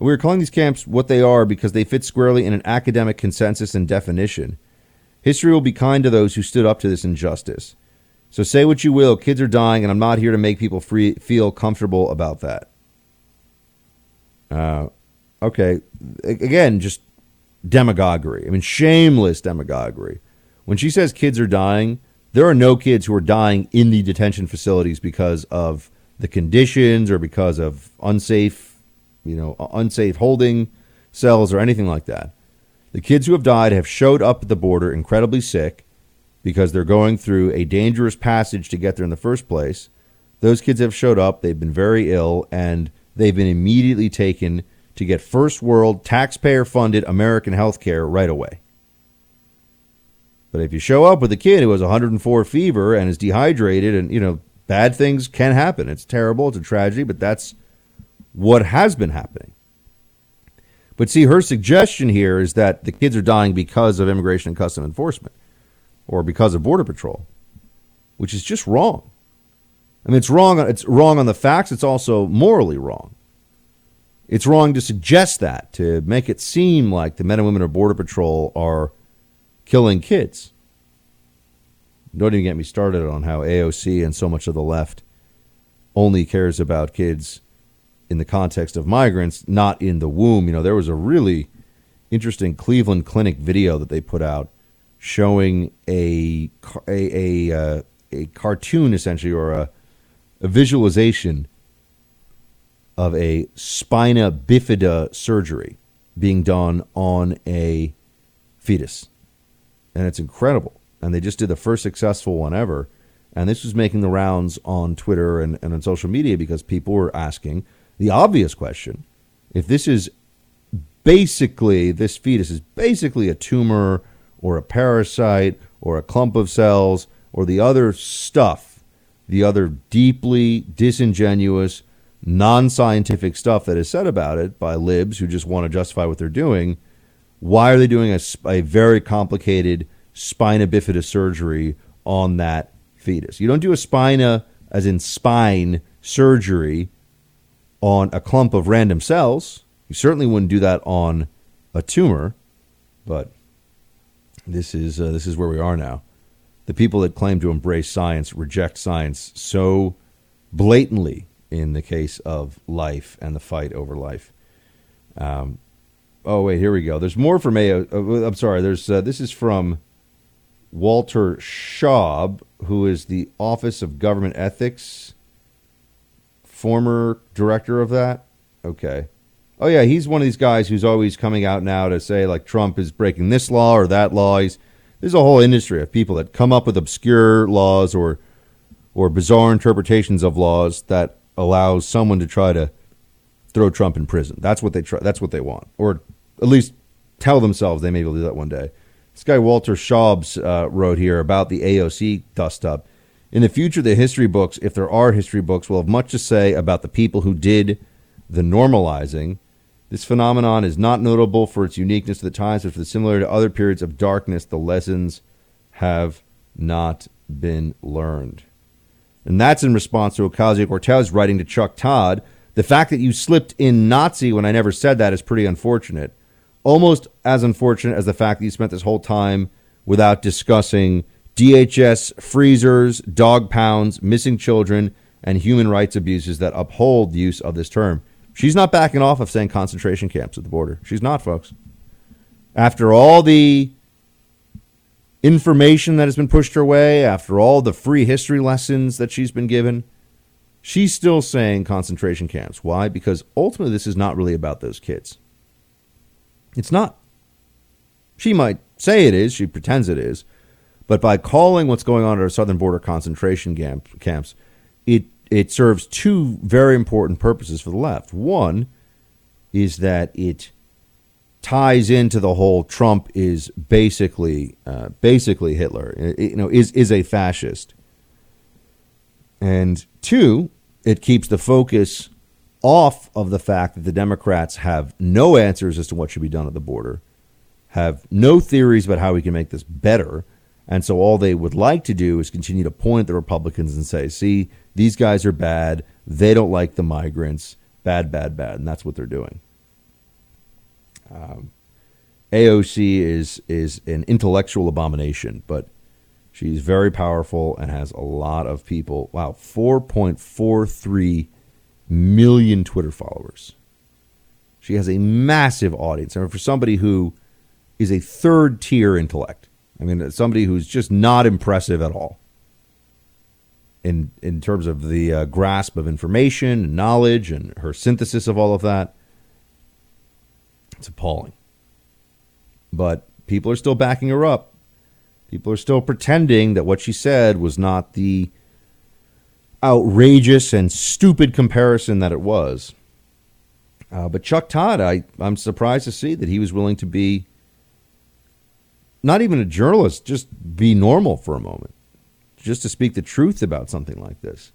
we are calling these camps what they are because they fit squarely in an academic consensus and definition. History will be kind to those who stood up to this injustice. So say what you will, kids are dying, and I'm not here to make people free, feel comfortable about that. Uh, okay, again, just demagoguery. I mean, shameless demagoguery. When she says kids are dying, there are no kids who are dying in the detention facilities because of the conditions or because of unsafe, you know, unsafe holding cells or anything like that. The kids who have died have showed up at the border incredibly sick because they're going through a dangerous passage to get there in the first place. Those kids have showed up, they've been very ill, and they've been immediately taken to get first world, taxpayer funded American health care right away. But if you show up with a kid who has 104 fever and is dehydrated, and you know, bad things can happen. It's terrible. It's a tragedy, but that's what has been happening. But see, her suggestion here is that the kids are dying because of immigration and custom enforcement or because of border patrol, which is just wrong. I mean, it's wrong. It's wrong on the facts. It's also morally wrong. It's wrong to suggest that to make it seem like the men and women of border patrol are killing kids. Don't even get me started on how AOC and so much of the left only cares about kids in the context of migrants, not in the womb. You know, there was a really interesting Cleveland Clinic video that they put out showing a a a, uh, a cartoon essentially or a, a visualization of a spina bifida surgery being done on a fetus and it's incredible. And they just did the first successful one ever. And this was making the rounds on Twitter and, and on social media because people were asking the obvious question if this is basically, this fetus is basically a tumor or a parasite or a clump of cells or the other stuff, the other deeply disingenuous, non scientific stuff that is said about it by libs who just want to justify what they're doing why are they doing a, a very complicated spina bifida surgery on that fetus? You don't do a spina, as in spine surgery, on a clump of random cells. You certainly wouldn't do that on a tumor, but this is uh, this is where we are now. The people that claim to embrace science reject science so blatantly in the case of life and the fight over life. Um, Oh wait, here we go. There's more from A. Uh, I'm sorry. There's uh, this is from Walter Schaub, who is the Office of Government Ethics, former director of that. Okay. Oh yeah, he's one of these guys who's always coming out now to say like Trump is breaking this law or that law. He's, there's a whole industry of people that come up with obscure laws or or bizarre interpretations of laws that allows someone to try to throw Trump in prison. That's what they try. That's what they want, or at least tell themselves they may be able to do that one day. This guy Walter Schaubs uh, wrote here about the AOC dust up. In the future, the history books, if there are history books, will have much to say about the people who did the normalizing. This phenomenon is not notable for its uniqueness to the times, but for the similar to other periods of darkness, the lessons have not been learned. And that's in response to Ocasio Cortez writing to Chuck Todd. The fact that you slipped in Nazi when I never said that is pretty unfortunate almost as unfortunate as the fact that you spent this whole time without discussing DHS freezers, dog pounds, missing children, and human rights abuses that uphold the use of this term. She's not backing off of saying concentration camps at the border. She's not, folks. After all the information that has been pushed her way, after all the free history lessons that she's been given, she's still saying concentration camps. Why? Because ultimately, this is not really about those kids. It's not. She might say it is, she pretends it is, but by calling what's going on at our southern border concentration camp, camps, it it serves two very important purposes for the left. One is that it ties into the whole Trump is basically uh, basically Hitler, it, you know, is is a fascist. And two, it keeps the focus off of the fact that the Democrats have no answers as to what should be done at the border, have no theories about how we can make this better, and so all they would like to do is continue to point at the Republicans and say, "See, these guys are bad. They don't like the migrants. Bad, bad, bad." And that's what they're doing. Um, AOC is is an intellectual abomination, but she's very powerful and has a lot of people. Wow, 4.43 million Twitter followers. She has a massive audience. I mean, for somebody who is a third tier intellect, I mean, somebody who's just not impressive at all in in terms of the uh, grasp of information and knowledge and her synthesis of all of that. It's appalling. But people are still backing her up. People are still pretending that what she said was not the outrageous and stupid comparison that it was. Uh, but Chuck Todd, I, I'm surprised to see that he was willing to be not even a journalist, just be normal for a moment, just to speak the truth about something like this.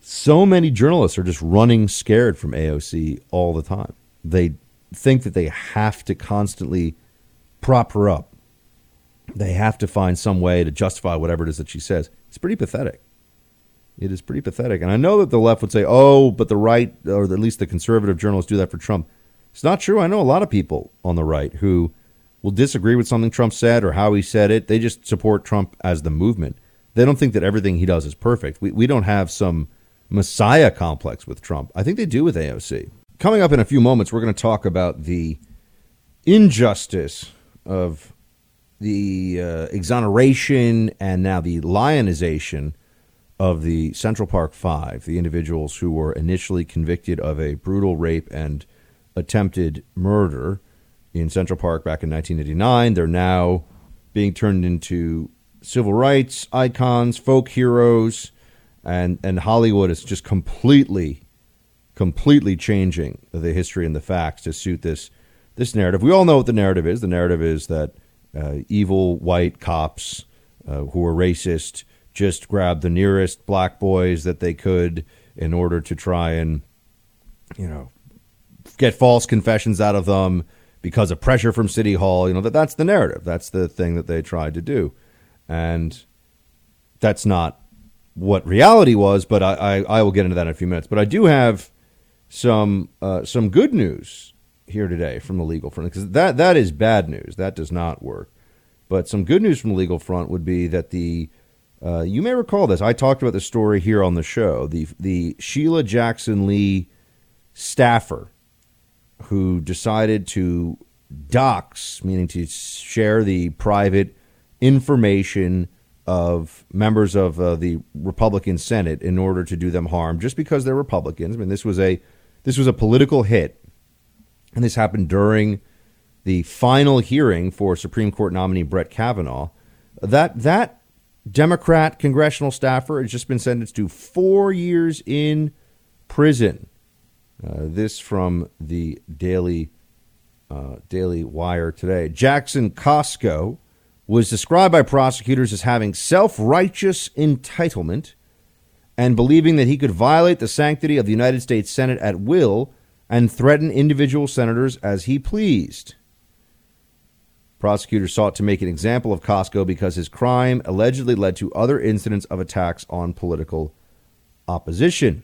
So many journalists are just running scared from AOC all the time. They think that they have to constantly prop her up. They have to find some way to justify whatever it is that she says. It's pretty pathetic. It is pretty pathetic. And I know that the left would say, oh, but the right, or at least the conservative journalists, do that for Trump. It's not true. I know a lot of people on the right who will disagree with something Trump said or how he said it. They just support Trump as the movement. They don't think that everything he does is perfect. We, we don't have some messiah complex with Trump. I think they do with AOC. Coming up in a few moments, we're going to talk about the injustice of the uh, exoneration and now the lionization of the Central Park Five, the individuals who were initially convicted of a brutal rape and attempted murder in Central Park back in 1989. They're now being turned into civil rights icons, folk heroes, and, and Hollywood is just completely, completely changing the history and the facts to suit this this narrative. We all know what the narrative is. The narrative is that uh, evil white cops uh, who are racist just grabbed the nearest black boys that they could in order to try and, you know, get false confessions out of them because of pressure from City Hall. You know, that that's the narrative. That's the thing that they tried to do. And that's not what reality was, but I, I, I will get into that in a few minutes. But I do have some uh, some good news here today from the legal front because that that is bad news. That does not work. But some good news from the legal front would be that the uh, you may recall this. I talked about the story here on the show. The the Sheila Jackson Lee staffer who decided to dox, meaning to share the private information of members of uh, the Republican Senate in order to do them harm, just because they're Republicans. I mean, this was a this was a political hit, and this happened during the final hearing for Supreme Court nominee Brett Kavanaugh. That that Democrat congressional staffer has just been sentenced to four years in prison. Uh, this from the Daily uh, Daily Wire today. Jackson Cosko was described by prosecutors as having self-righteous entitlement and believing that he could violate the sanctity of the United States Senate at will and threaten individual senators as he pleased. Prosecutors sought to make an example of Cosko because his crime allegedly led to other incidents of attacks on political opposition.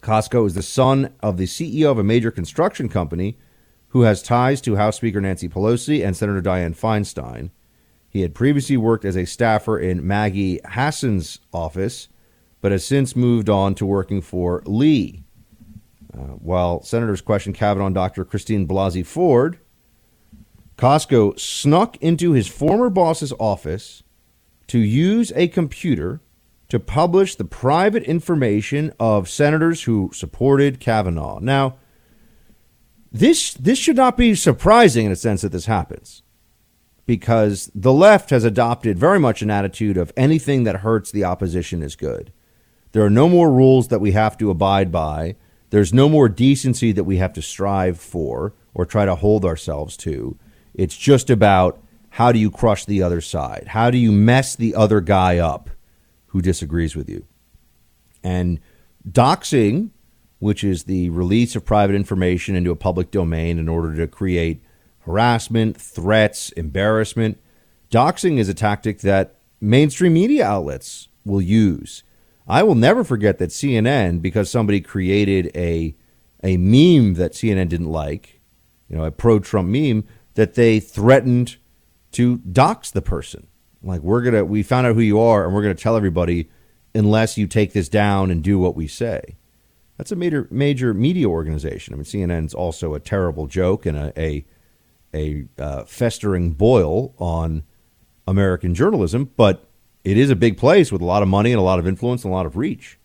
Cosko is the son of the CEO of a major construction company who has ties to House Speaker Nancy Pelosi and Senator Dianne Feinstein. He had previously worked as a staffer in Maggie Hassan's office, but has since moved on to working for Lee. Uh, while senators questioned Kavanaugh and Dr. Christine Blasey Ford, Cosko snuck into his former boss's office to use a computer to publish the private information of senators who supported Kavanaugh. Now, this this should not be surprising in a sense that this happens because the left has adopted very much an attitude of anything that hurts the opposition is good. There are no more rules that we have to abide by. There's no more decency that we have to strive for or try to hold ourselves to. It's just about how do you crush the other side? How do you mess the other guy up who disagrees with you? And doxing, which is the release of private information into a public domain in order to create harassment, threats, embarrassment. Doxing is a tactic that mainstream media outlets will use. I will never forget that CNN, because somebody created a a meme that CNN didn't like, you know, a pro Trump meme, that they threatened to dox the person. Like we're gonna we found out who you are and we're gonna tell everybody unless you take this down and do what we say. That's a major major media organization. I mean, CNN's also a terrible joke and a, a a uh, festering boil on American journalism, but it is a big place with a lot of money and a lot of influence and a lot of reach.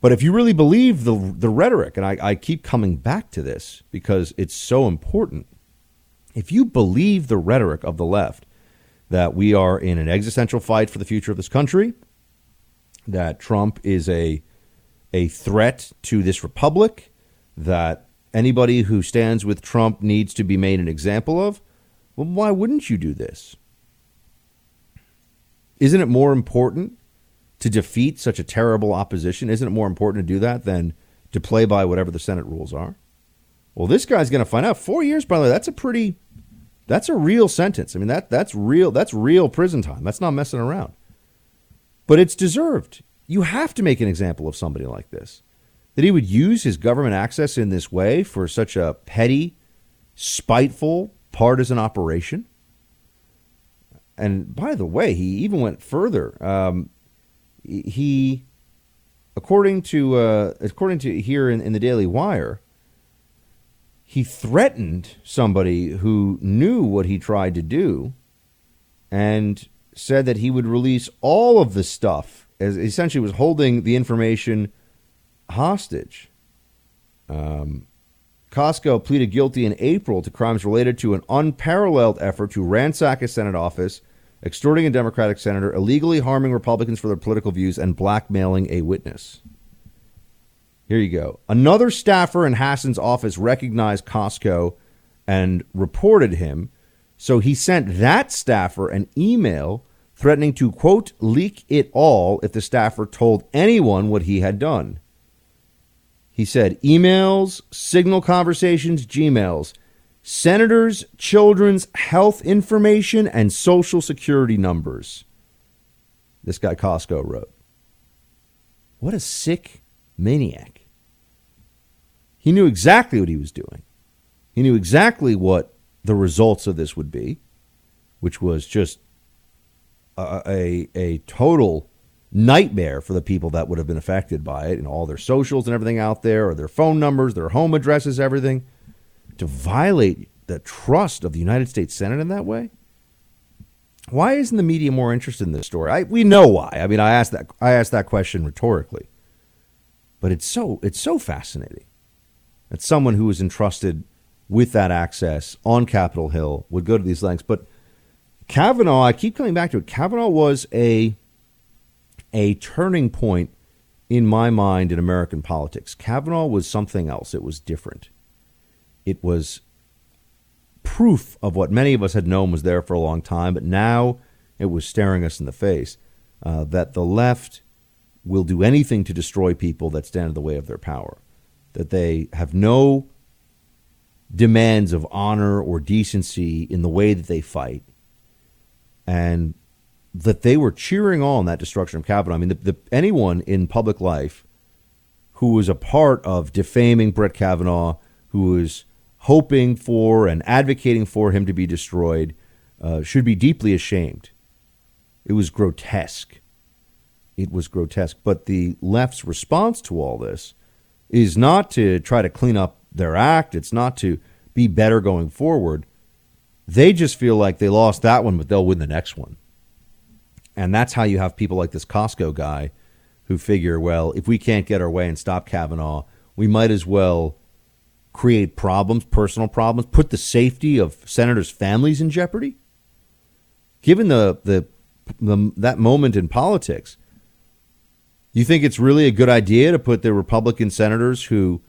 But if you really believe the the rhetoric, and I, I keep coming back to this because it's so important, if you believe the rhetoric of the left that we are in an existential fight for the future of this country, that Trump is a a threat to this republic, that anybody who stands with Trump needs to be made an example of, well, why wouldn't you do this? Isn't it more important to defeat such a terrible opposition? Isn't it more important to do that than to play by whatever the Senate rules are? Well, this guy's going to find out. Four years, by the way, that's a pretty, that's a real sentence. I mean, that that's real. That's real prison time. That's not messing around. But it's deserved. You have to make an example of somebody like this that he would use his government access in this way for such a petty, spiteful, partisan operation. And by the way, he even went further. Um, he, according to uh, according to here in, in the Daily Wire, he threatened somebody who knew what he tried to do, and said that he would release all of the stuff. As essentially was holding the information hostage. Um, Cosko pleaded guilty in April to crimes related to an unparalleled effort to ransack a Senate office, extorting a Democratic senator, illegally harming Republicans for their political views, and blackmailing a witness. Here you go. Another staffer in Hassan's office recognized Cosko and reported him, so he sent that staffer an email threatening to, quote, leak it all if the staffer told anyone what he had done. He said emails, signal conversations, Gmails, senators' children's health information, and social security numbers. This guy Cosko wrote. What a sick maniac. He knew exactly what he was doing. He knew exactly what the results of this would be, which was just a, a, a total nightmare for the people that would have been affected by it and all their socials and everything out there, or their phone numbers, their home addresses, everything. To violate the trust of the United States Senate in that way? Why isn't the media more interested in this story? I, we know why. I mean, I asked that I asked that question rhetorically, but it's so it's so fascinating that someone who was entrusted with that access on Capitol Hill would go to these lengths. But Kavanaugh, I keep coming back to it. Kavanaugh was a a turning point in my mind in American politics. Kavanaugh was something else. It was different. It was proof of what many of us had known was there for a long time, but now it was staring us in the face uh, that the left will do anything to destroy people that stand in the way of their power, that they have no demands of honor or decency in the way that they fight. And that they were cheering on that destruction of Kavanaugh. I mean, the, the, anyone in public life who was a part of defaming Brett Kavanaugh, who was hoping for and advocating for him to be destroyed uh, should be deeply ashamed. It was grotesque. It was grotesque. But the left's response to all this is not to try to clean up their act, it's not to be better going forward. They just feel like they lost that one, but they'll win the next one. And that's how you have people like this Cosko guy who figure, well, if we can't get our way and stop Kavanaugh, we might as well create problems, personal problems, put the safety of senators' families in jeopardy. Given the, the, the that moment in politics, you think it's really a good idea to put the Republican senators who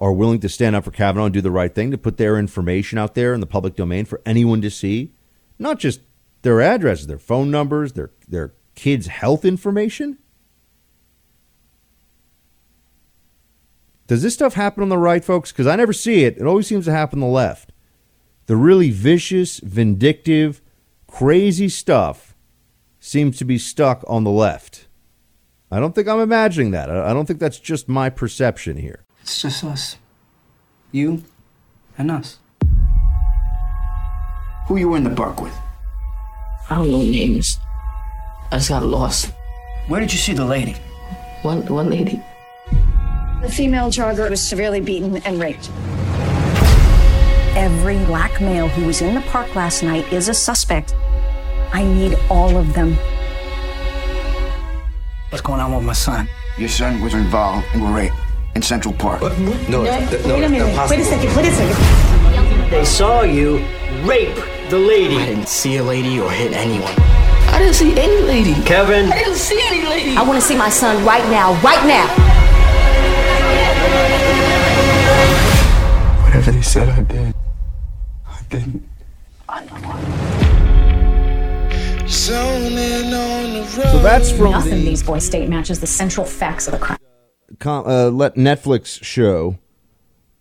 are willing to stand up for Kavanaugh and do the right thing to put their information out there in the public domain for anyone to see? Not just their addresses, their phone numbers, their their kids' health information. Does this stuff happen on the right, folks? Because I never see it. It always seems to happen on the left. The really vicious, vindictive, crazy stuff seems to be stuck on the left. I don't think I'm imagining that. I don't think that's just my perception here. It's just us. You and us. Who you were in the park with? I don't know names. I just got lost. Where did you see the lady? One, one lady. The female jogger was severely beaten and raped. Every black male who was in the park last night is a suspect. I need all of them. What's going on with my son? Your son was involved in a rape in Central Park. What? No, no, no, wait a minute. impossible. Wait a second. Wait a second. They saw you rape the lady. I didn't see a lady or hit anyone. I didn't see any lady. Kevin. I didn't see any lady. I want to see my son right now, right now. Whatever they said I did, I didn't. So that's from Nothing the these boys state matches the central facts of the crime. com- uh, let Netflix show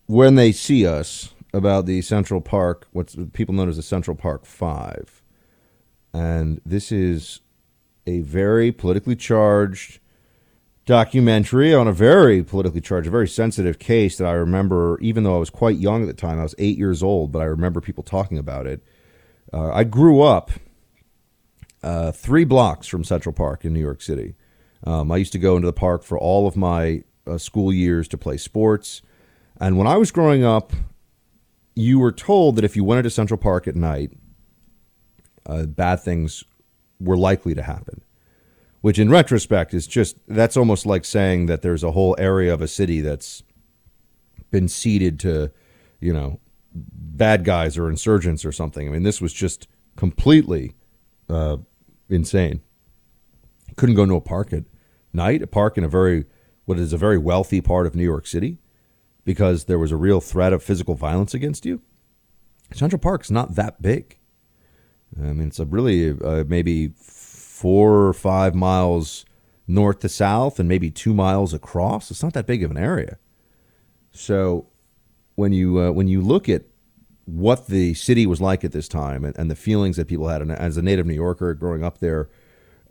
when they see us about the Central Park, what's people known as the Central Park Five, and this is a very politically charged documentary on a very politically charged, a very sensitive case that I remember, even though I was quite young at the time, I was eight years old, but I remember people talking about it. Uh, I grew up uh, three blocks from Central Park in New York City. Um, I used to go into the park for all of my uh, school years to play sports. And when I was growing up, you were told that if you went into Central Park at night, uh, bad things were likely to happen. Which, in retrospect, is just that's almost like saying that there's a whole area of a city that's been ceded to, you know, bad guys or insurgents or something. I mean, this was just completely uh, insane. Couldn't go into a park at night, a park in a very, what is a very wealthy part of New York City, because there was a real threat of physical violence against you. Central Park's not that big. I mean, it's a really uh, maybe four or five miles north to south and maybe two miles across. It's not that big of an area. So when you uh, when you look at what the city was like at this time and, and the feelings that people had, and as a native New Yorker growing up there,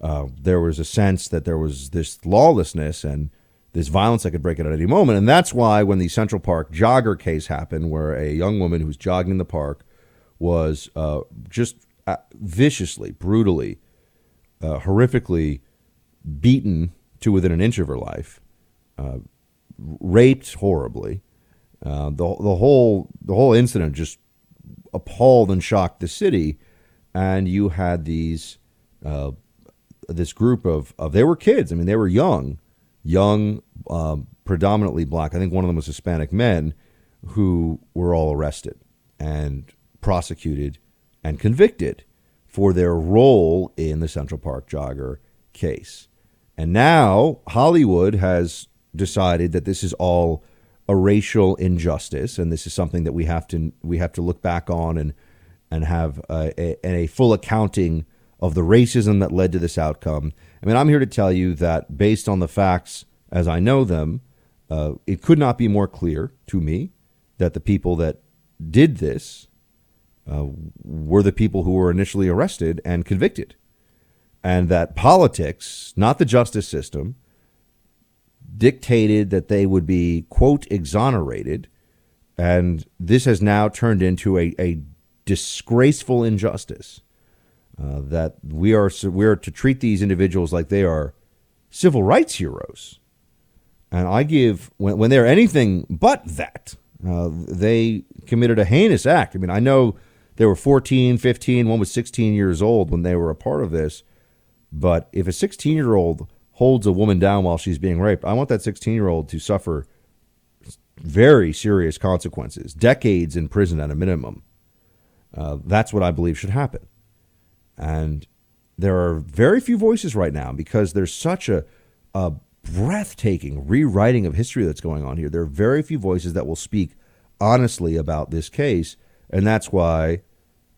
uh, there was a sense that there was this lawlessness and this violence that could break out at any moment. And that's why when the Central Park jogger case happened, where a young woman who was jogging in the park was uh, just uh, viciously, brutally, uh, horrifically beaten to within an inch of her life, uh, raped horribly. Uh, the the whole the whole incident just appalled and shocked the city, and you had these uh, this group of, of they were kids. I mean, they were young, young, um, predominantly black. I think one of them was Hispanic men who were all arrested and prosecuted and convicted for their role in the Central Park jogger case. And now Hollywood has decided that this is all a racial injustice, and this is something that we have to we have to look back on and and have a, a, a full accounting of the racism that led to this outcome. I mean, I'm here to tell you that based on the facts as I know them, uh, it could not be more clear to me that the people that did this uh, were the people who were initially arrested and convicted. And that politics, not the justice system, dictated that they would be, quote, exonerated And this has now turned into a, a disgraceful injustice uh, that we are we are to treat these individuals like they are civil rights heroes. And I give when when they're anything but that. Uh, they committed a heinous act. I mean, I know they were 14, 15, one was 16 years old when they were a part of this. But if a 16 year old holds a woman down while she's being raped, I want that 16 year old to suffer very serious consequences, decades in prison at a minimum. Uh, that's what I believe should happen. And there are very few voices right now because there's such a, a breathtaking rewriting of history that's going on here. There are very few voices that will speak honestly about this case. And that's why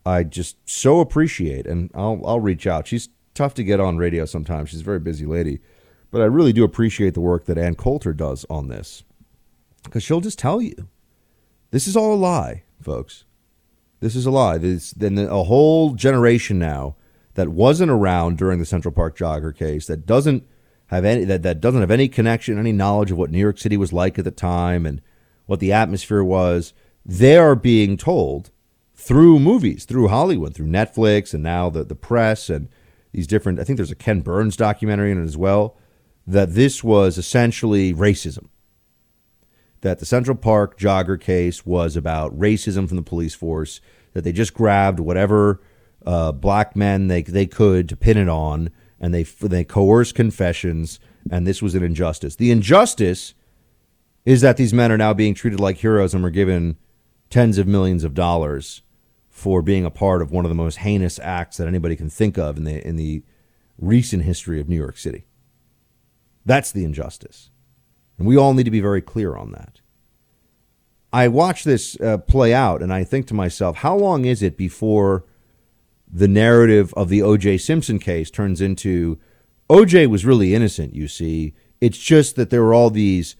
I just so appreciate, and I'll, I'll reach out. She's tough to get on radio sometimes. She's a very busy lady. But I really do appreciate the work that Ann Coulter does on this because she'll just tell you this is all a lie, folks. This is a lie. There's then a whole generation now that wasn't around during the Central Park jogger case that doesn't have any that, that doesn't have any connection, any knowledge of what New York City was like at the time and what the atmosphere was. They are being told through movies, through Hollywood, through Netflix, and now the the press and these different. I think there's a Ken Burns documentary in it as well. That this was essentially racism that the Central Park jogger case was about racism from the police force, that they just grabbed whatever uh, black men they, they could to pin it on, and they, they coerced confessions, and this was an injustice. The injustice is that these men are now being treated like heroes and were given tens of millions of dollars for being a part of one of the most heinous acts that anybody can think of in the, in the recent history of New York City. That's the injustice. And we all need to be very clear on that. I watch this uh, play out and I think to myself, how long is it before the narrative of the O.J. Simpson case turns into O.J. was really innocent, you see. It's just that there were all these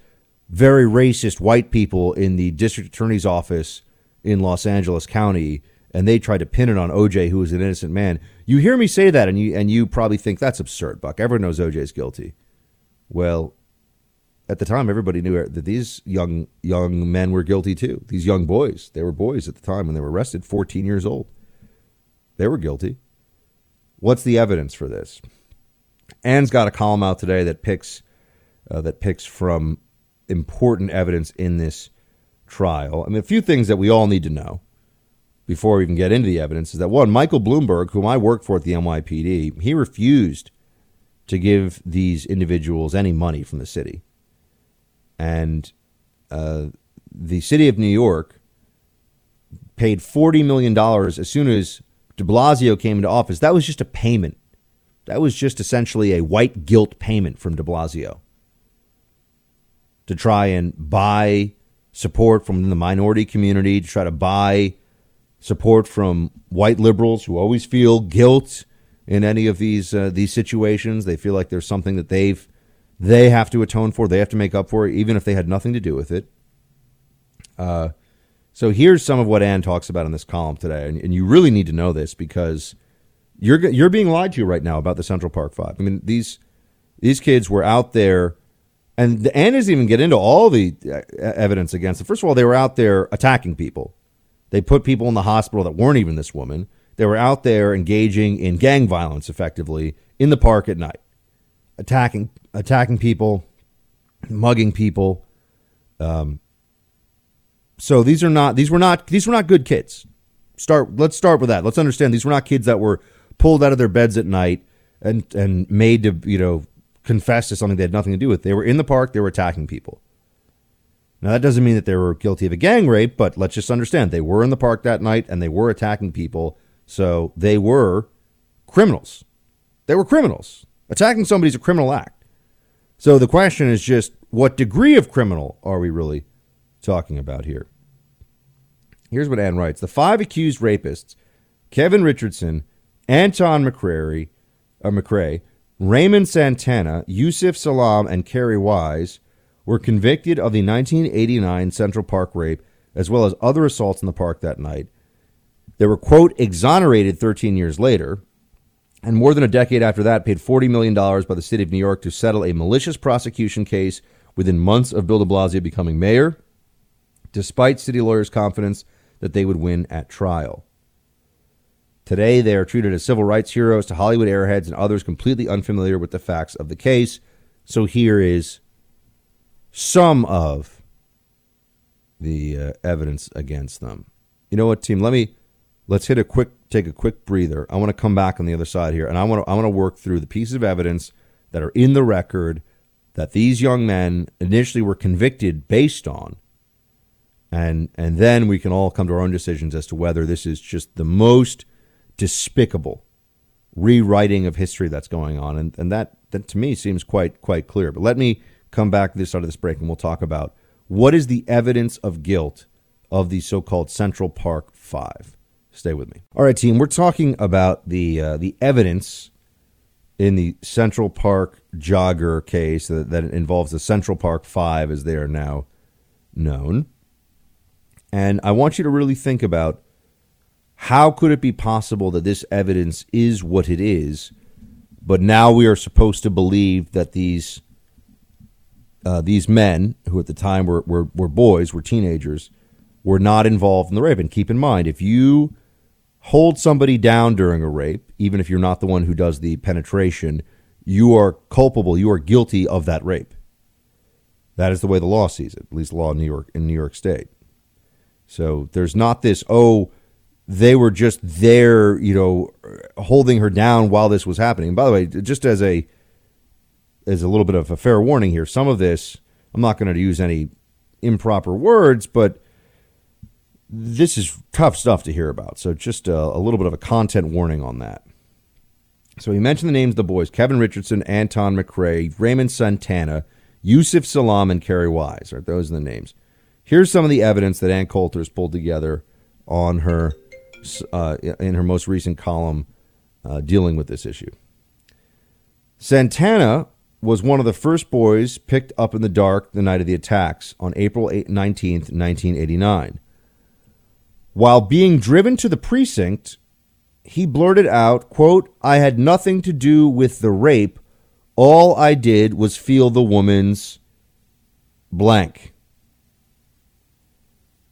very racist white people in the district attorney's office in Los Angeles County and they tried to pin it on OJ, who was an innocent man. You hear me say that, and you and you probably think that's absurd, Buck. Everyone knows OJ is guilty. Well, at the time, everybody knew that these young young men were guilty too. These young boys, they were boys at the time when they were arrested, 14 years old. They were guilty. What's the evidence for this? Ann's got a column out today that picks uh, that picks from important evidence in this trial. I mean, a few things that we all need to know before we even get into the evidence is that one, Michael Bloomberg, whom I worked for at the NYPD, he refused to give these individuals any money from the city and uh, the city of New York paid $40 million as soon as de Blasio came into office. That was just a payment. That was just essentially a white guilt payment from de Blasio to try and buy support from the minority community, to try to buy support from white liberals who always feel guilt in any of these uh, these situations. They feel like there's something that they've they have to atone for. They have to make up for even if they had nothing to do with it. Uh, so here's some of what Ann talks about in this column today, and, and, you really need to know this because you're you're being lied to right now about the Central Park Five. I mean these these kids were out there, and Ann doesn't even get into all the uh, evidence against them. First of all, they were out there attacking people. They put people in the hospital that weren't even this woman. They were out there engaging in gang violence, effectively in the park at night attacking attacking people, mugging people. Um, so these are not these were not these were not good kids. Start let's start with that. Let's understand these were not kids that were pulled out of their beds at night and and made to you know confess to something they had nothing to do with. They were in the park. They were attacking people. Now that doesn't mean that they were guilty of a gang rape, but let's just understand they were in the park that night and they were attacking people. So they were criminals. They were criminals. Attacking somebody is a criminal act. So the question is just what degree of criminal are we really talking about here? Here's what Ann writes The five accused rapists, Kevin Richardson, Anton McCrary, uh, McCray, Raymond Santana, Yusef Salaam, and Kerry Wise, were convicted of the 1989 Central Park rape as well as other assaults in the park that night. They were, quote, exonerated 13 years later and more than a decade after that, paid $40 million by the city of New York to settle a malicious prosecution case within months of Bill de Blasio becoming mayor. despite city lawyers' confidence that they would win at trial. Today, they are treated as civil rights heroes to Hollywood airheads and others completely unfamiliar with the facts of the case. So here is some of the uh, evidence against them. You know what, team? Let me let's hit a quick take a quick breather. I want to come back on the other side here, and I want to I want to work through the pieces of evidence that are in the record that these young men initially were convicted based on, and and then we can all come to our own decisions as to whether this is just the most despicable rewriting of history that's going on, and and that that to me seems quite quite clear. But let me come back this side of this break, and we'll talk about what is the evidence of guilt of the so-called Central Park Five. Stay with me. All right, team. We're talking about the uh, the evidence in the Central Park jogger case that, that involves the Central Park Five, as they are now known. And I want you to really think about how could it be possible that this evidence is what it is, but now we are supposed to believe that these uh, these men, who at the time were, were, were boys, were teenagers, were not involved in the rape. And keep in mind, if you hold somebody down during a rape, even if you're not the one who does the penetration, you are culpable, you are guilty of that rape. That is the way the law sees it, at least the law in New York in New York State. So there's not this, oh, they were just there, you know, holding her down while this was happening. And by the way, just as a as a little bit of a fair warning here, some of this I'm not going to use any improper words, but this is tough stuff to hear about. So just a, a little bit of a content warning on that. So he mentioned the names of the boys: Kevin Richardson, Anton McCray, Raymond Santana, Yusef Salaam, and Kerry Wise. Right, those are the names. Here's some of the evidence that Ann Coulter's pulled together on her uh, in her most recent column uh, dealing with this issue. Santana was one of the first boys picked up in the dark the night of the attacks on April 19, 1989. While being driven to the precinct, he blurted out, quote, I had nothing to do with the rape. All I did was feel the woman's blank.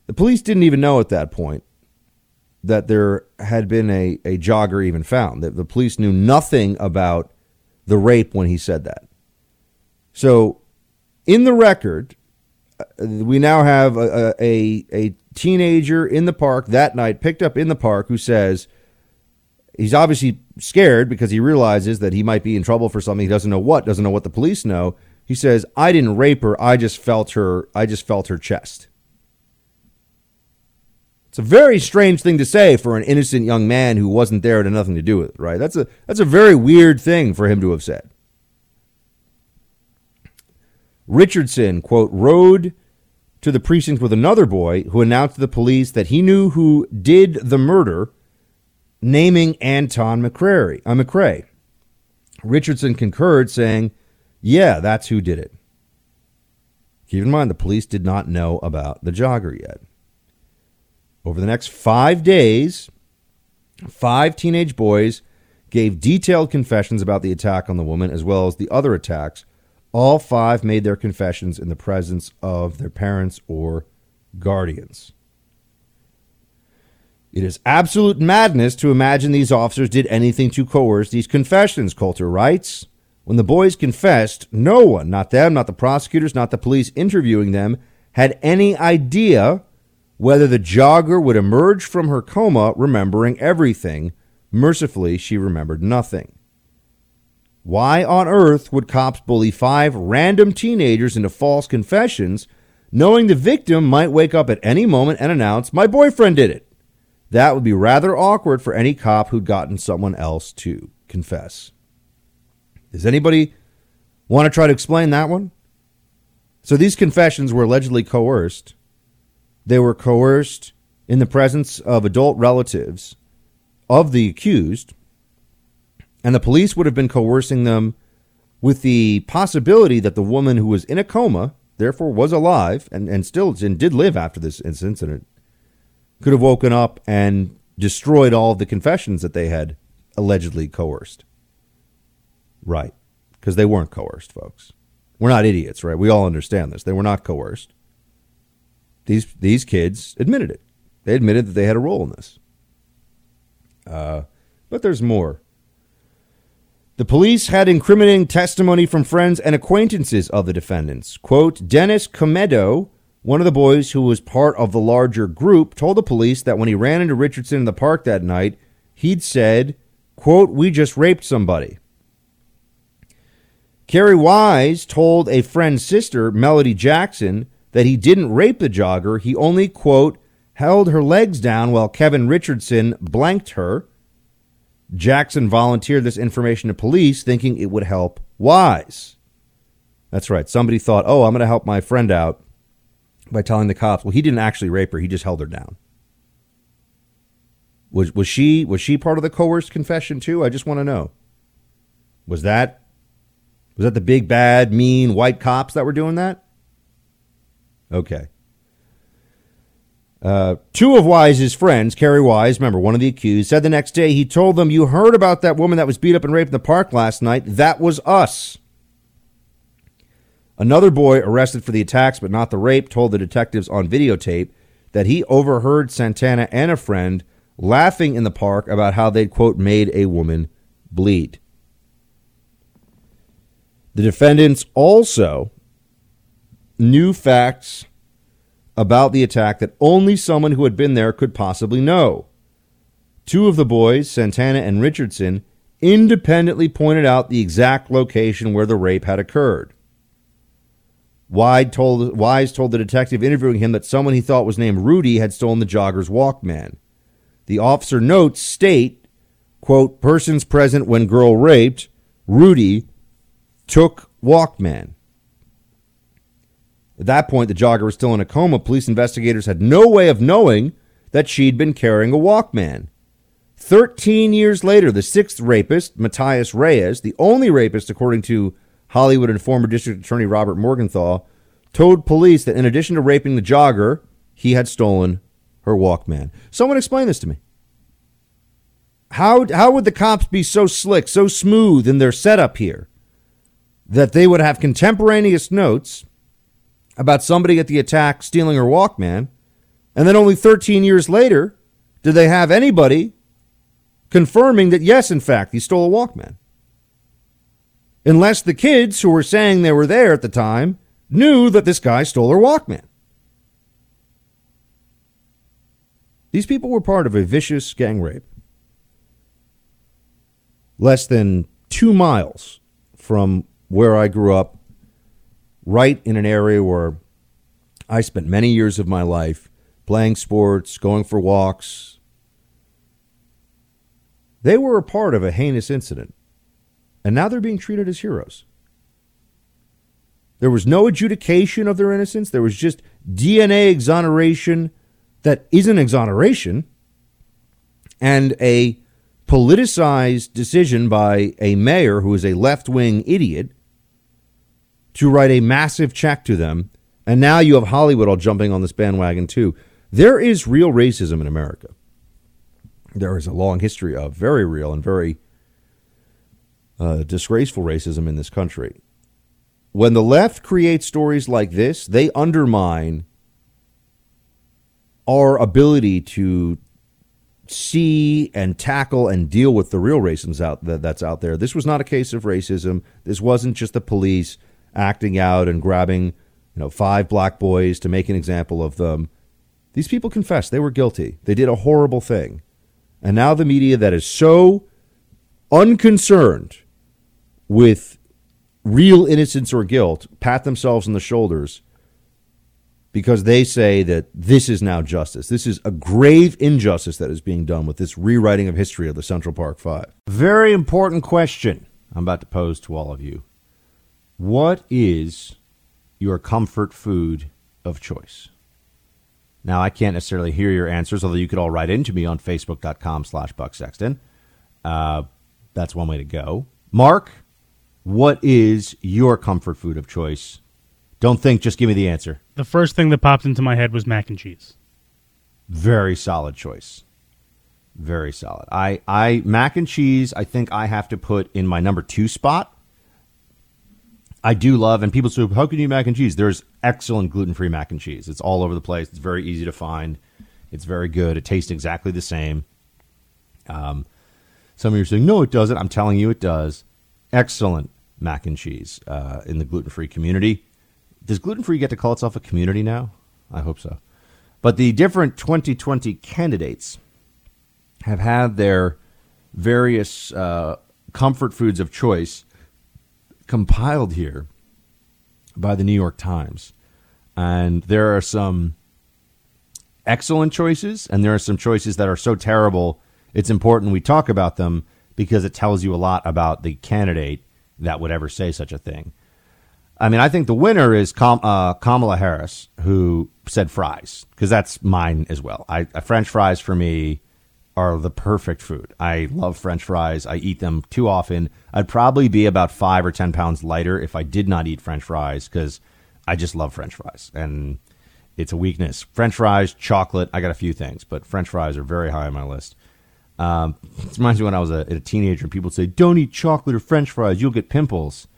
The police didn't even know at that point that there had been a, a jogger even found. That the police knew nothing about the rape when he said that. So, in the record, uh, we now have a, a, a teenager in the park that night, picked up in the park, who says he's obviously scared because he realizes that he might be in trouble for something he doesn't know what, doesn't know what the police know. He says, "I didn't rape her. I just felt her. I just felt her chest." It's a very strange thing to say for an innocent young man who wasn't there and had nothing to do with it, right? That's a that's a very weird thing for him to have said. Richardson, quote, rode to the precinct with another boy who announced to the police that he knew who did the murder, naming Anton McCrary, uh, McCray. Richardson concurred, saying, Yeah, that's who did it. Keep in mind, the police did not know about the jogger yet. Over the next five days, five teenage boys gave detailed confessions about the attack on the woman as well as the other attacks. All five made their confessions in the presence of their parents or guardians. It is absolute madness to imagine these officers did anything to coerce these confessions, Coulter writes. When the boys confessed, no one, not them, not the prosecutors, not the police interviewing them, had any idea whether the jogger would emerge from her coma remembering everything. Mercifully, she remembered nothing. Why on earth would cops bully five random teenagers into false confessions, knowing the victim might wake up at any moment and announce, My boyfriend did it? That would be rather awkward for any cop who'd gotten someone else to confess. Does anybody want to try to explain that one? So these confessions were allegedly coerced they were coerced in the presence of adult relatives of the accused, and the police would have been coercing them with the possibility that the woman who was in a coma, therefore was alive and, and still and did live after this incident, could have woken up and destroyed all of the confessions that they had allegedly coerced. Right. Because they weren't coerced, folks. We're not idiots, right? We all understand this. They were not coerced. these these kids admitted it. They admitted that they had a role in this. Uh, but there's more. The police had incriminating testimony from friends and acquaintances of the defendants. Quote, Dennis Comedo, one of the boys who was part of the larger group, told the police that when he ran into Richardson in the park that night, he'd said, quote, we just raped somebody. Kerry Wise told a friend's sister, Melody Jackson, that he didn't rape the jogger. He only, quote, held her legs down while Kevin Richardson blanked her. Jackson volunteered this information to police, thinking it would help Wise. That's right. Somebody thought, oh, I'm going to help my friend out by telling the cops. Well, he didn't actually rape her. He just held her down. Was was she was she part of the coerced confession too? I just want to know. Was that was that the big bad mean white cops that were doing that? Okay. Uh, two of Wise's friends, Kerry Wise, remember one of the accused, said the next day he told them, "You heard about that woman that was beat up and raped in the park last night? That was us." Another boy arrested for the attacks but not the rape told the detectives on videotape that he overheard Santana and a friend laughing in the park about how they'd, quote, made a woman bleed. The defendants also knew facts about the attack that only someone who had been there could possibly know. Two of the boys, Santana and Richardson, independently pointed out the exact location where the rape had occurred. Told, Wise told the detective interviewing him that someone he thought was named Rudy had stolen the jogger's Walkman. The officer notes state, quote, persons present when girl raped, Rudy took Walkman. At that point, the jogger was still in a coma. Police investigators had no way of knowing that she'd been carrying a Walkman. Thirteen years later, the sixth rapist, Matias Reyes, the only rapist according to Hollywood and former District Attorney Robert Morgenthau, told police that in addition to raping the jogger, he had stolen her Walkman. Someone explain this to me. How, how would the cops be so slick, so smooth in their setup here that they would have contemporaneous notes about somebody at the attack stealing her Walkman, and then only 13 years later did they have anybody confirming that, yes, in fact, he stole a Walkman? Unless the kids who were saying they were there at the time knew that this guy stole her Walkman. These people were part of a vicious gang rape. Less than two miles from where I grew up, right in an area where I spent many years of my life playing sports, going for walks. They were a part of a heinous incident, and now they're being treated as heroes. There was no adjudication of their innocence, there was just DNA exoneration that isn't exoneration and a politicized decision by a mayor who is a left wing idiot to write a massive check to them. And now you have Hollywood all jumping on this bandwagon too. There is real racism in America. There is a long history of very real and very uh, disgraceful racism in this country. When the left creates stories like this, they undermine our ability to see and tackle and deal with the real racism out that's out there. This was not a case of racism. This wasn't just the police acting out and grabbing, you know, five black boys to make an example of them. These people confessed they were guilty. They did a horrible thing. And now the media that is so unconcerned with real innocence or guilt pat themselves on the shoulders because they say that this is now justice. This is a grave injustice that is being done with this rewriting of history of the Central Park Five. Very important question I'm about to pose to all of you. What is your comfort food of choice? Now, I can't necessarily hear your answers, although you could all write into me on facebook.com slash Buck Sexton. Uh, that's one way to go. Mark, what is your comfort food of choice? Don't think, just give me the answer. The first thing that popped into my head was mac and cheese. Very solid choice. Very solid. I, I mac and cheese, I think I have to put in my number two spot. I do love, and people say, how can you mac and cheese? There's excellent gluten free mac and cheese. It's all over the place. It's very easy to find. It's very good. It tastes exactly the same. Um, some of you are saying, no, it doesn't. I'm telling you, it does. Excellent mac and cheese uh, in the gluten free community. Does gluten free get to call itself a community now? I hope so. But the different 2020 candidates have had their various uh, comfort foods of choice compiled here by the New York Times. And there are some excellent choices, and there are some choices that are so terrible, it's important we talk about them because it tells you a lot about the candidate that would ever say such a thing. I mean, I think the winner is Kam- uh, Kamala Harris, who said fries, because that's mine as well. I, uh, French fries for me are the perfect food. I love French fries. I eat them too often. I'd probably be about five or 10 pounds lighter if I did not eat French fries because I just love French fries. And it's a weakness. French fries, chocolate, I got a few things, but French fries are very high on my list. Um, it (laughs) reminds me when I was a, a teenager and people say, don't eat chocolate or French fries, you'll get pimples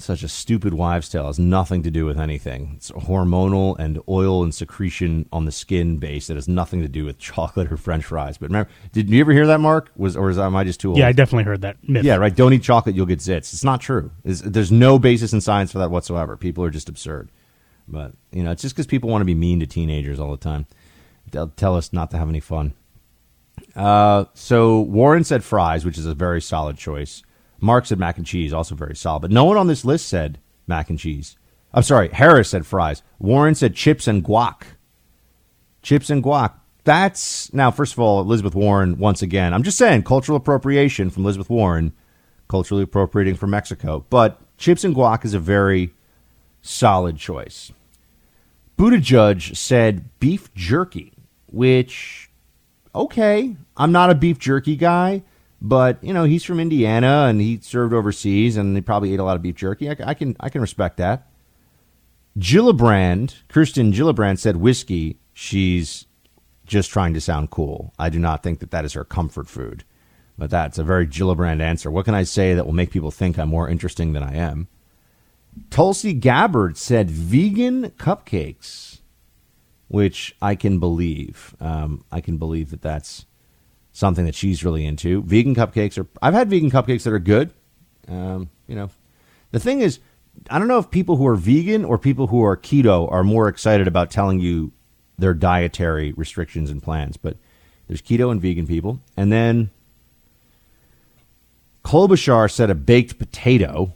such a stupid wives' tale. It has nothing to do with anything. It's hormonal and oil and secretion on the skin base. that has nothing to do with (laughs) chocolate or French fries. But remember, did you ever hear that, Mark? Was or is, am I just too old? Yeah, I definitely heard that. Myth. Yeah, right. Don't eat chocolate, you'll get zits. It's not true. It's, there's no basis in science for that whatsoever. People are just absurd. But you know, it's just because people want to be mean to teenagers all the time. They'll tell us not to have any fun. Uh, so Warren said fries, which is a very solid choice. Mark said mac and cheese, also very solid. But no one on this list said mac and cheese. I'm sorry, Harris said fries. Warren said chips and guac. Chips and guac. That's now, first of all, Elizabeth Warren, once again, I'm just saying cultural appropriation from Elizabeth Warren, culturally appropriating from Mexico. But chips and guac is a very solid choice. Buttigieg said beef jerky, which, okay, I'm not a beef jerky guy. But you know, he's from Indiana and he served overseas, and he probably ate a lot of beef jerky. I, I can I can respect that. Gillibrand, Kirsten Gillibrand said whiskey. She's just trying to sound cool. I do not think that that is her comfort food, but that's a very Gillibrand answer. What can I say that will make people think I'm more interesting than I am? Tulsi Gabbard said vegan cupcakes, which I can believe. Um, I can believe that that's something that she's really into. Vegan cupcakes are. I've had vegan cupcakes that are good. Um, you know, the thing is, I don't know if people who are vegan or people who are keto are more excited about telling you their dietary restrictions and plans. But there's keto and vegan people, and then Klobuchar said a baked potato,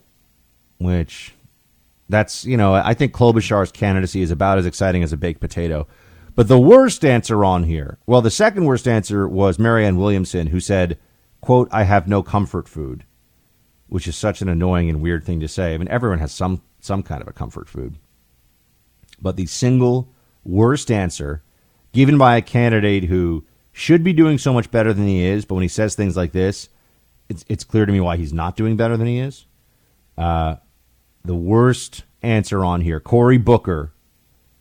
which that's you know I think Klobuchar's candidacy is about as exciting as a baked potato. But the worst answer on here, well, the second worst answer was Marianne Williamson, who said, quote, I have no comfort food, which is such an annoying and weird thing to say. I mean, everyone has some, some kind of a comfort food. But the single worst answer given by a candidate who should be doing so much better than he is, but when he says things like this, it's, it's clear to me why he's not doing better than he is. Uh, the worst answer on here, Cory Booker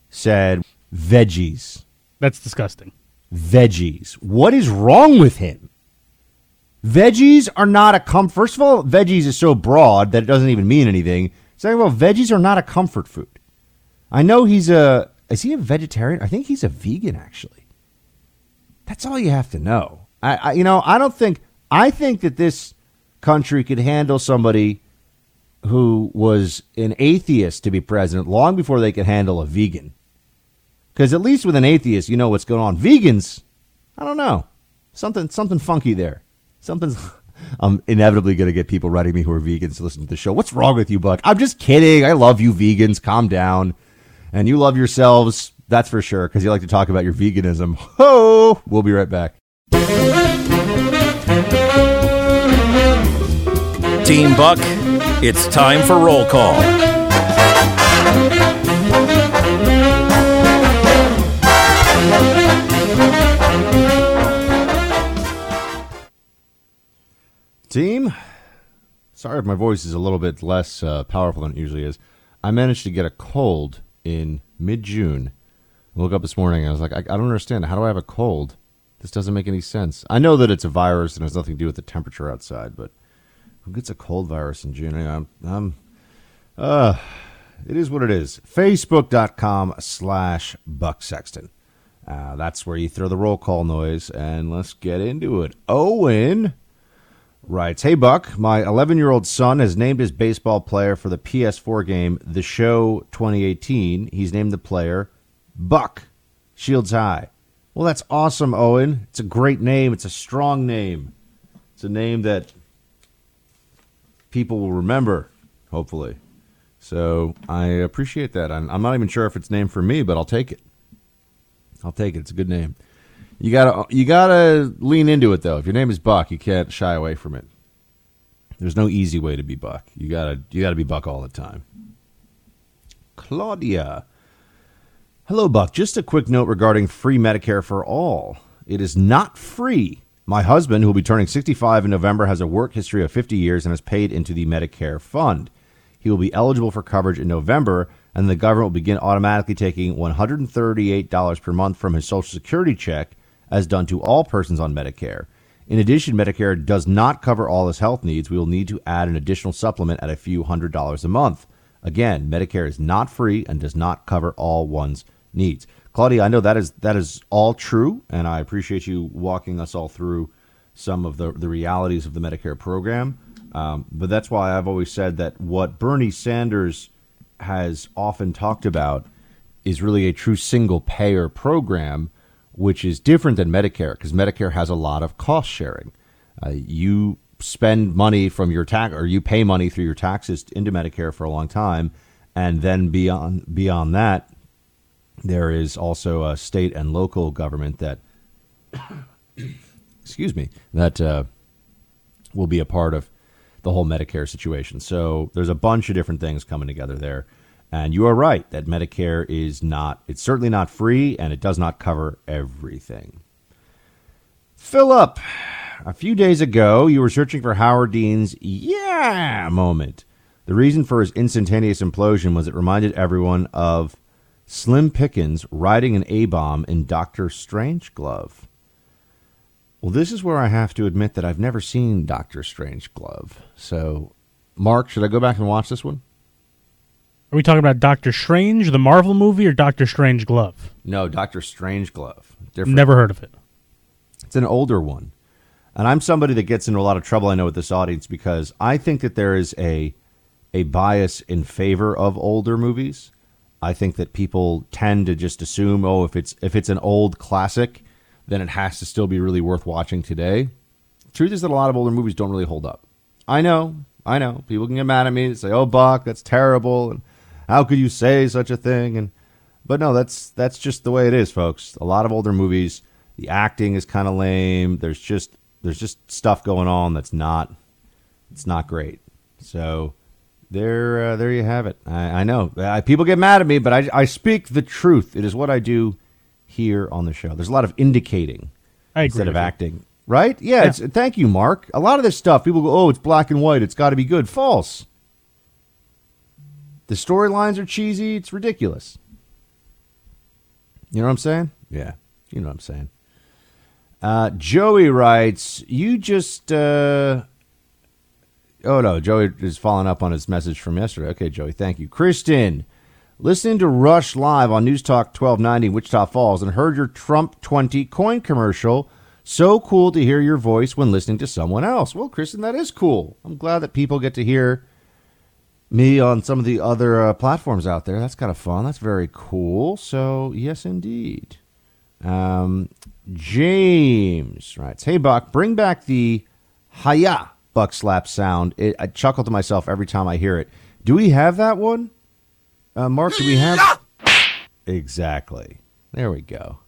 said, veggies. That's disgusting. Veggies. What is wrong with him? Veggies are not a comfort. First of all, veggies is so broad that it doesn't even mean anything. Second of all, veggies are not a comfort food. I know he's a. Is he a vegetarian? I think he's a vegan, actually. That's all you have to know. I, I you know, I don't think. I think that this country could handle somebody who was an atheist to be president long before they could handle a vegan. Because at least with an atheist, you know what's going on. Vegans, I don't know. Something something funky there. Something's. (laughs) I'm inevitably going to get people writing me who are vegans to listen to the show. What's wrong with you, Buck? I'm just kidding. I love you, vegans. Calm down. And you love yourselves. That's for sure, because you like to talk about your veganism. Ho! We'll be right back. Team Buck, it's time for roll call. Team, sorry if my voice is a little bit less uh, powerful than it usually is. I managed to get a cold in mid June. I woke up this morning and I was like, I, I, don't understand. How do I have a cold? This doesn't make any sense. I know that it's a virus and has nothing to do with the temperature outside, but who gets a cold virus in June? I'm, I'm Uh, it is what it is. Facebook.com slash Buck Sexton. Uh, that's where you throw the roll call noise, and let's get into it. Owen writes Hey, Buck, my 11 year old son has named his baseball player for the PS4 game The Show 2018. He's named the player Buck Shields High. Well, that's awesome, Owen. It's a great name. It's a strong name. It's a name that people will remember, hopefully. So I appreciate that. I'm, I'm not even sure if it's named for me, but I'll take it. I'll take it. It's a good name. You gotta you gotta lean into it though. If your name is Buck, you can't shy away from it. There's no easy way to be Buck. You gotta you gotta be Buck all the time. Claudia. Hello, Buck. Just a quick note regarding free Medicare for all. It is not free. My husband, who will be turning 65 in November, has a work history of 50 years and has paid into the Medicare fund. He will be eligible for coverage in November, and the government will begin automatically taking $138 per month from his Social Security check, as done to all persons on Medicare. In addition, Medicare does not cover all his health needs. We will need to add an additional supplement at a few hundred dollars a month. Again, Medicare is not free and does not cover all one's needs. Claudia, I know that is that is all true, and I appreciate you walking us all through some of the, the realities of the Medicare program. Um, but that's why I've always said that what Bernie Sanders has often talked about is really a true single payer program, which is different than Medicare because Medicare has a lot of cost sharing. Uh, you spend money from your tax or you pay money through your taxes into Medicare for a long time, and then beyond beyond that, there is also a state and local government that, (coughs) excuse me, that uh, will be a part of the whole Medicare situation. So there's a bunch of different things coming together there. And you are right that Medicare is not, it's certainly not free and it does not cover everything. Philip, a few days ago, you were searching for Howard Dean's yeah moment. The reason for his instantaneous implosion was it reminded everyone of Slim Pickens riding an A bomb in Doctor Strangeglove. Well, this is where I have to admit that I've never seen Doctor Strangeglove. So, Mark, should I go back and watch this one? Are we talking about Doctor Strange, the Marvel movie, or Doctor Strange Glove? No, Doctor Strangeglove. Different. Never heard of it. It's an older one. And I'm somebody that gets into a lot of trouble, I know, with this audience because I think that there is a a bias in favor of older movies. I think that people tend to just assume, oh, if it's if it's an old classic, then it has to still be really worth watching today. Truth is that a lot of older movies don't really hold up. I know, I know. People can get mad at me and say, "Oh, Buck, that's terrible," and how could you say such a thing? And but no, that's that's just the way it is, folks. A lot of older movies, the acting is kind of lame. There's just there's just stuff going on that's not it's not great. So there uh, there you have it. I, I know I, people get mad at me, but I I speak the truth. It is what I do here on the show. There's a lot of indicating instead of acting. Right? Yeah, Yeah. It's, thank you, Mark. A lot of this stuff, people go, "Oh, it's black and white. It's got to be good." False. The storylines are cheesy. It's ridiculous. You know what I'm saying? Yeah, you know what I'm saying. Uh, Joey writes, "You just." Uh, oh no, Joey is following up on his message from yesterday. Okay, Joey, thank you, Kristen. Listening to Rush live on News Talk 1290 Wichita Falls and heard your Trump 20 coin commercial. So cool to hear your voice when listening to someone else. Well, Kristen, that is cool. I'm glad that people get to hear me on some of the other uh, platforms out there. That's kind of fun. That's very cool. So, yes, indeed. Um, James writes, Hey, Buck, bring back the Haya Buck Slap sound. It, I chuckle to myself every time I hear it. Do we have that one? Uh, Mark, do we have? Exactly. There we go.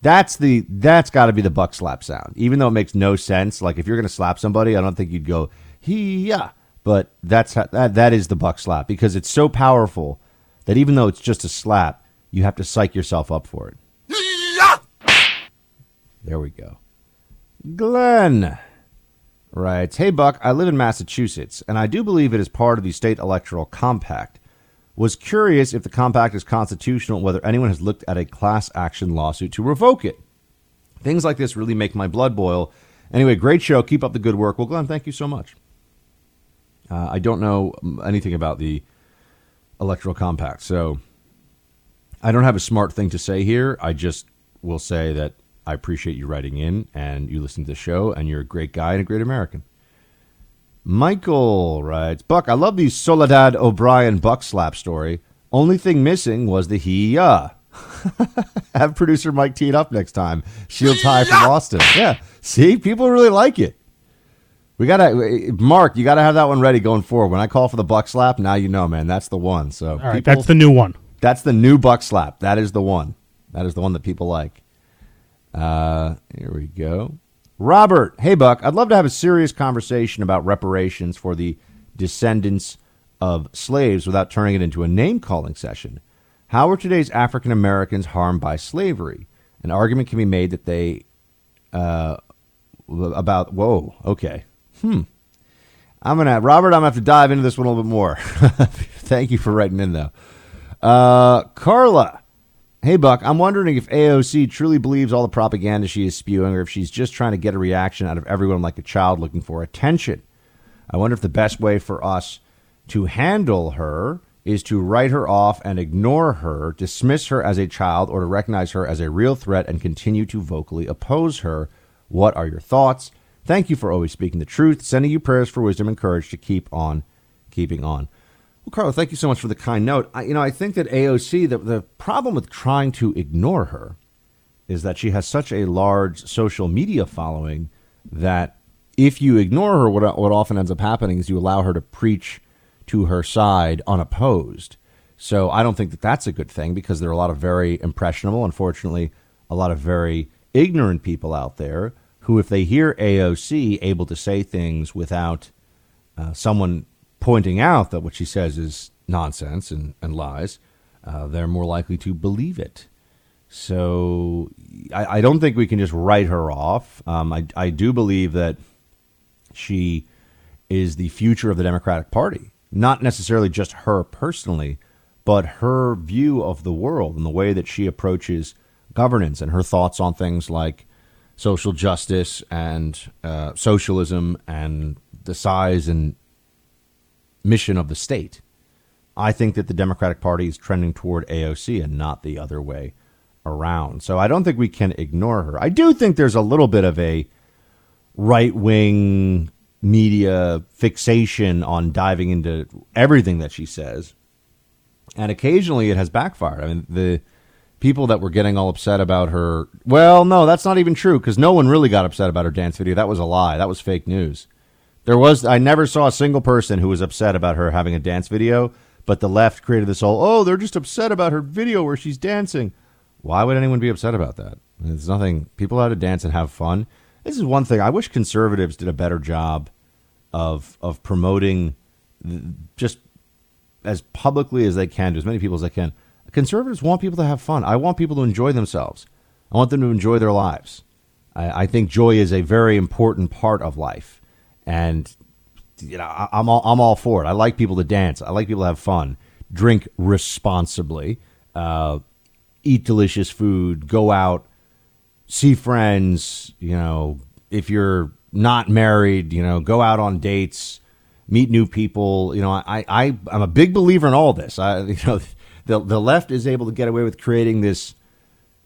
That's the that's got to be the buck slap sound. Even though it makes no sense. Like if you're going to slap somebody, I don't think you'd go he yeah. But that's how, that that is the buck slap because it's so powerful that even though it's just a slap, you have to psych yourself up for it. There we go. Glenn writes, Hey Buck, I live in Massachusetts, and I do believe it is part of the state electoral compact. Was curious if the compact is constitutional, whether anyone has looked at a class action lawsuit to revoke it. Things like this really make my blood boil. Anyway, great show. Keep up the good work. Well, Glenn, thank you so much. Uh, I don't know anything about the electoral compact. So I don't have a smart thing to say here. I just will say that I appreciate you writing in and you listen to the show, and you're a great guy and a great American. Michael writes, Buck, I love the Soledad O'Brien buck slap story. Only thing missing was the he ya. (laughs) Have producer Mike tee it up next time. Shields high from Austin. Yeah. See, people really like it. We gotta, Mark. You gotta have that one ready going forward. When I call for the buck slap, now you know, man. That's the one. So, all right, people, that's the new one. That's the new buck slap. That is the one. That is the one that people like. Uh, here we go. Robert, hey Buck, I'd love to have a serious conversation about reparations for the descendants of slaves without turning it into a name calling session. How are today's African Americans harmed by slavery? An argument can be made that they, uh, about, whoa, okay. Hmm. I'm to, Robert, I'm to have to dive into this one a little bit more. (laughs) Thank you for writing in, though. Uh, Carla, hey, Buck, I'm wondering if AOC truly believes all the propaganda she is spewing or if she's just trying to get a reaction out of everyone like a child looking for attention. I wonder if the best way for us to handle her is to write her off and ignore her, dismiss her as a child, or to recognize her as a real threat and continue to vocally oppose her. What are your thoughts? Thank you for always speaking the truth. Sending you prayers for wisdom and courage to keep on keeping on. Well, Carla, thank you so much for the kind note. I, you know, I think that AOC, the, the problem with trying to ignore her is that she has such a large social media following that if you ignore her, what, what often ends up happening is you allow her to preach to her side unopposed. So I don't think that that's a good thing because there are a lot of very impressionable, unfortunately, a lot of very ignorant people out there who, if they hear AOC able to say things without uh, someone pointing out that what she says is nonsense and, and lies, uh, they're more likely to believe it. So I, I, don't think we can just write her off. Um, I, I do believe that she is the future of the Democratic Party not necessarily just her personally, but her view of the world and the way that she approaches governance and her thoughts on things like social justice and uh, socialism and the size and mission of the state. I think that the Democratic Party is trending toward AOC and not the other way around. So I don't think we can ignore her. I do think there's a little bit of a right wing media fixation on diving into everything that she says. And occasionally it has backfired. I mean, the people that were getting all upset about her, well, no, that's not even true because no one really got upset about her dance video. That was a lie. That was fake news. There was, I never saw a single person who was upset about her having a dance video, but the left created this whole, oh, they're just upset about her video where she's dancing. Why would anyone be upset about that? There's nothing, people have to dance and have fun. This is one thing. I wish conservatives did a better job of of promoting just as publicly as they can to as many people as they can. Conservatives want people to have fun. I want people to enjoy themselves. I want them to enjoy their lives. I, I think joy is a very important part of life, and you know I, I'm all I'm all for it. I like people to dance. I like people to have fun. Drink responsibly. Uh, eat delicious food. Go out. See friends. You know, if you're not married, you know, go out on dates, meet new people. You know, I, I I'm a big believer in all this. I (laughs) you know the the left is able to get away with creating this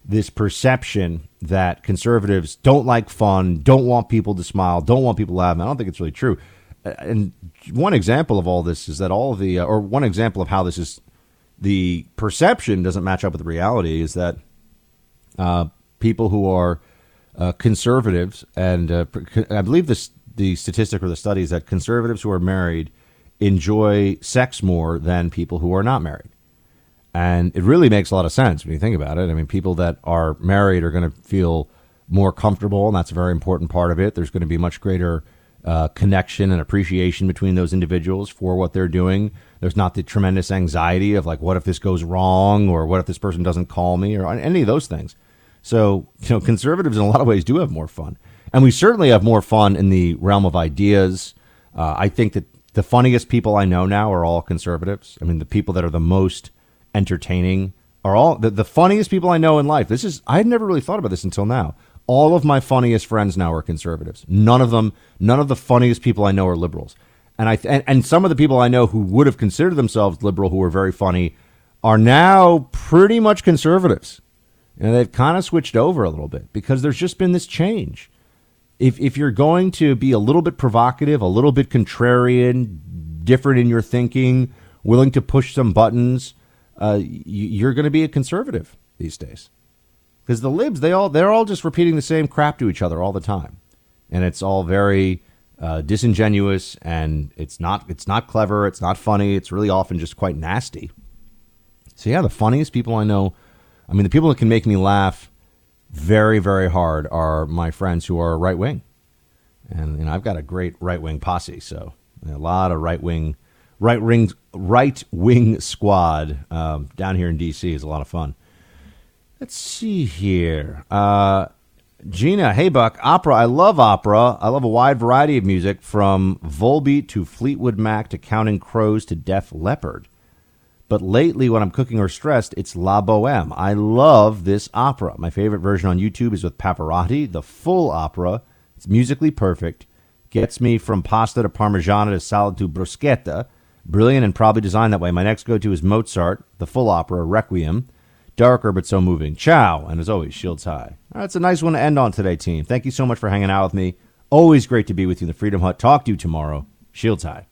this perception that conservatives don't like fun, don't want people to smile, don't want people laughing. I don't think it's really true. And one example of all this is that all of the, uh, or one example of how this is, the perception doesn't match up with the reality is that uh, people who are uh, conservatives, and uh, I believe this, the statistic or the study is that conservatives who are married enjoy sex more than people who are not married. And it really makes a lot of sense when you think about it. I mean, people that are married are going to feel more comfortable, and that's a very important part of it. There's going to be much greater uh, connection and appreciation between those individuals for what they're doing. There's not the tremendous anxiety of like, what if this goes wrong, or what if this person doesn't call me, or any of those things. So, you know, conservatives in a lot of ways do have more fun. And we certainly have more fun in the realm of ideas. Uh, I think that the funniest people I know now are all conservatives. I mean, the people that are the most entertaining are all the, the funniest people I know in life. This is, I had never really thought about this until now. All of my funniest friends now are conservatives. None of them, none of the funniest people I know are liberals. and I and, and some of the people I know who would have considered themselves liberal, who were very funny, are now pretty much conservatives. And they've kind of switched over a little bit because there's just been this change. If if you're going to be a little bit provocative, a little bit contrarian, different in your thinking, willing to push some buttons, uh, you're going to be a conservative these days. Because the libs, they all they're all just repeating the same crap to each other all the time, and it's all very uh, disingenuous and it's not it's not clever, it's not funny, it's really often just quite nasty. So yeah, the funniest people I know, I mean, the people that can make me laugh very very hard are my friends who are right wing, and you know, I've got a great right wing posse, so a lot of right wing right wing right wing squad um, down here in D.C. is a lot of fun. Let's see here. Uh, Gina, hey Buck, opera. I love opera. I love a wide variety of music from Volbeat to Fleetwood Mac to Counting Crows to Def Leppard. But lately, when I'm cooking or stressed, it's La Boheme. I love this opera. My favorite version on YouTube is with Pavarotti, the full opera. It's musically perfect. Gets me from pasta to parmigiana to salad to bruschetta. Brilliant and probably designed that way. My next go to is Mozart, the full opera, Requiem. Darker but so moving. Ciao. And as always, shields high. That's a nice one to end on today, team. Thank you so much for hanging out with me. Always great to be with you in the Freedom Hut. Talk to you tomorrow. Shields high.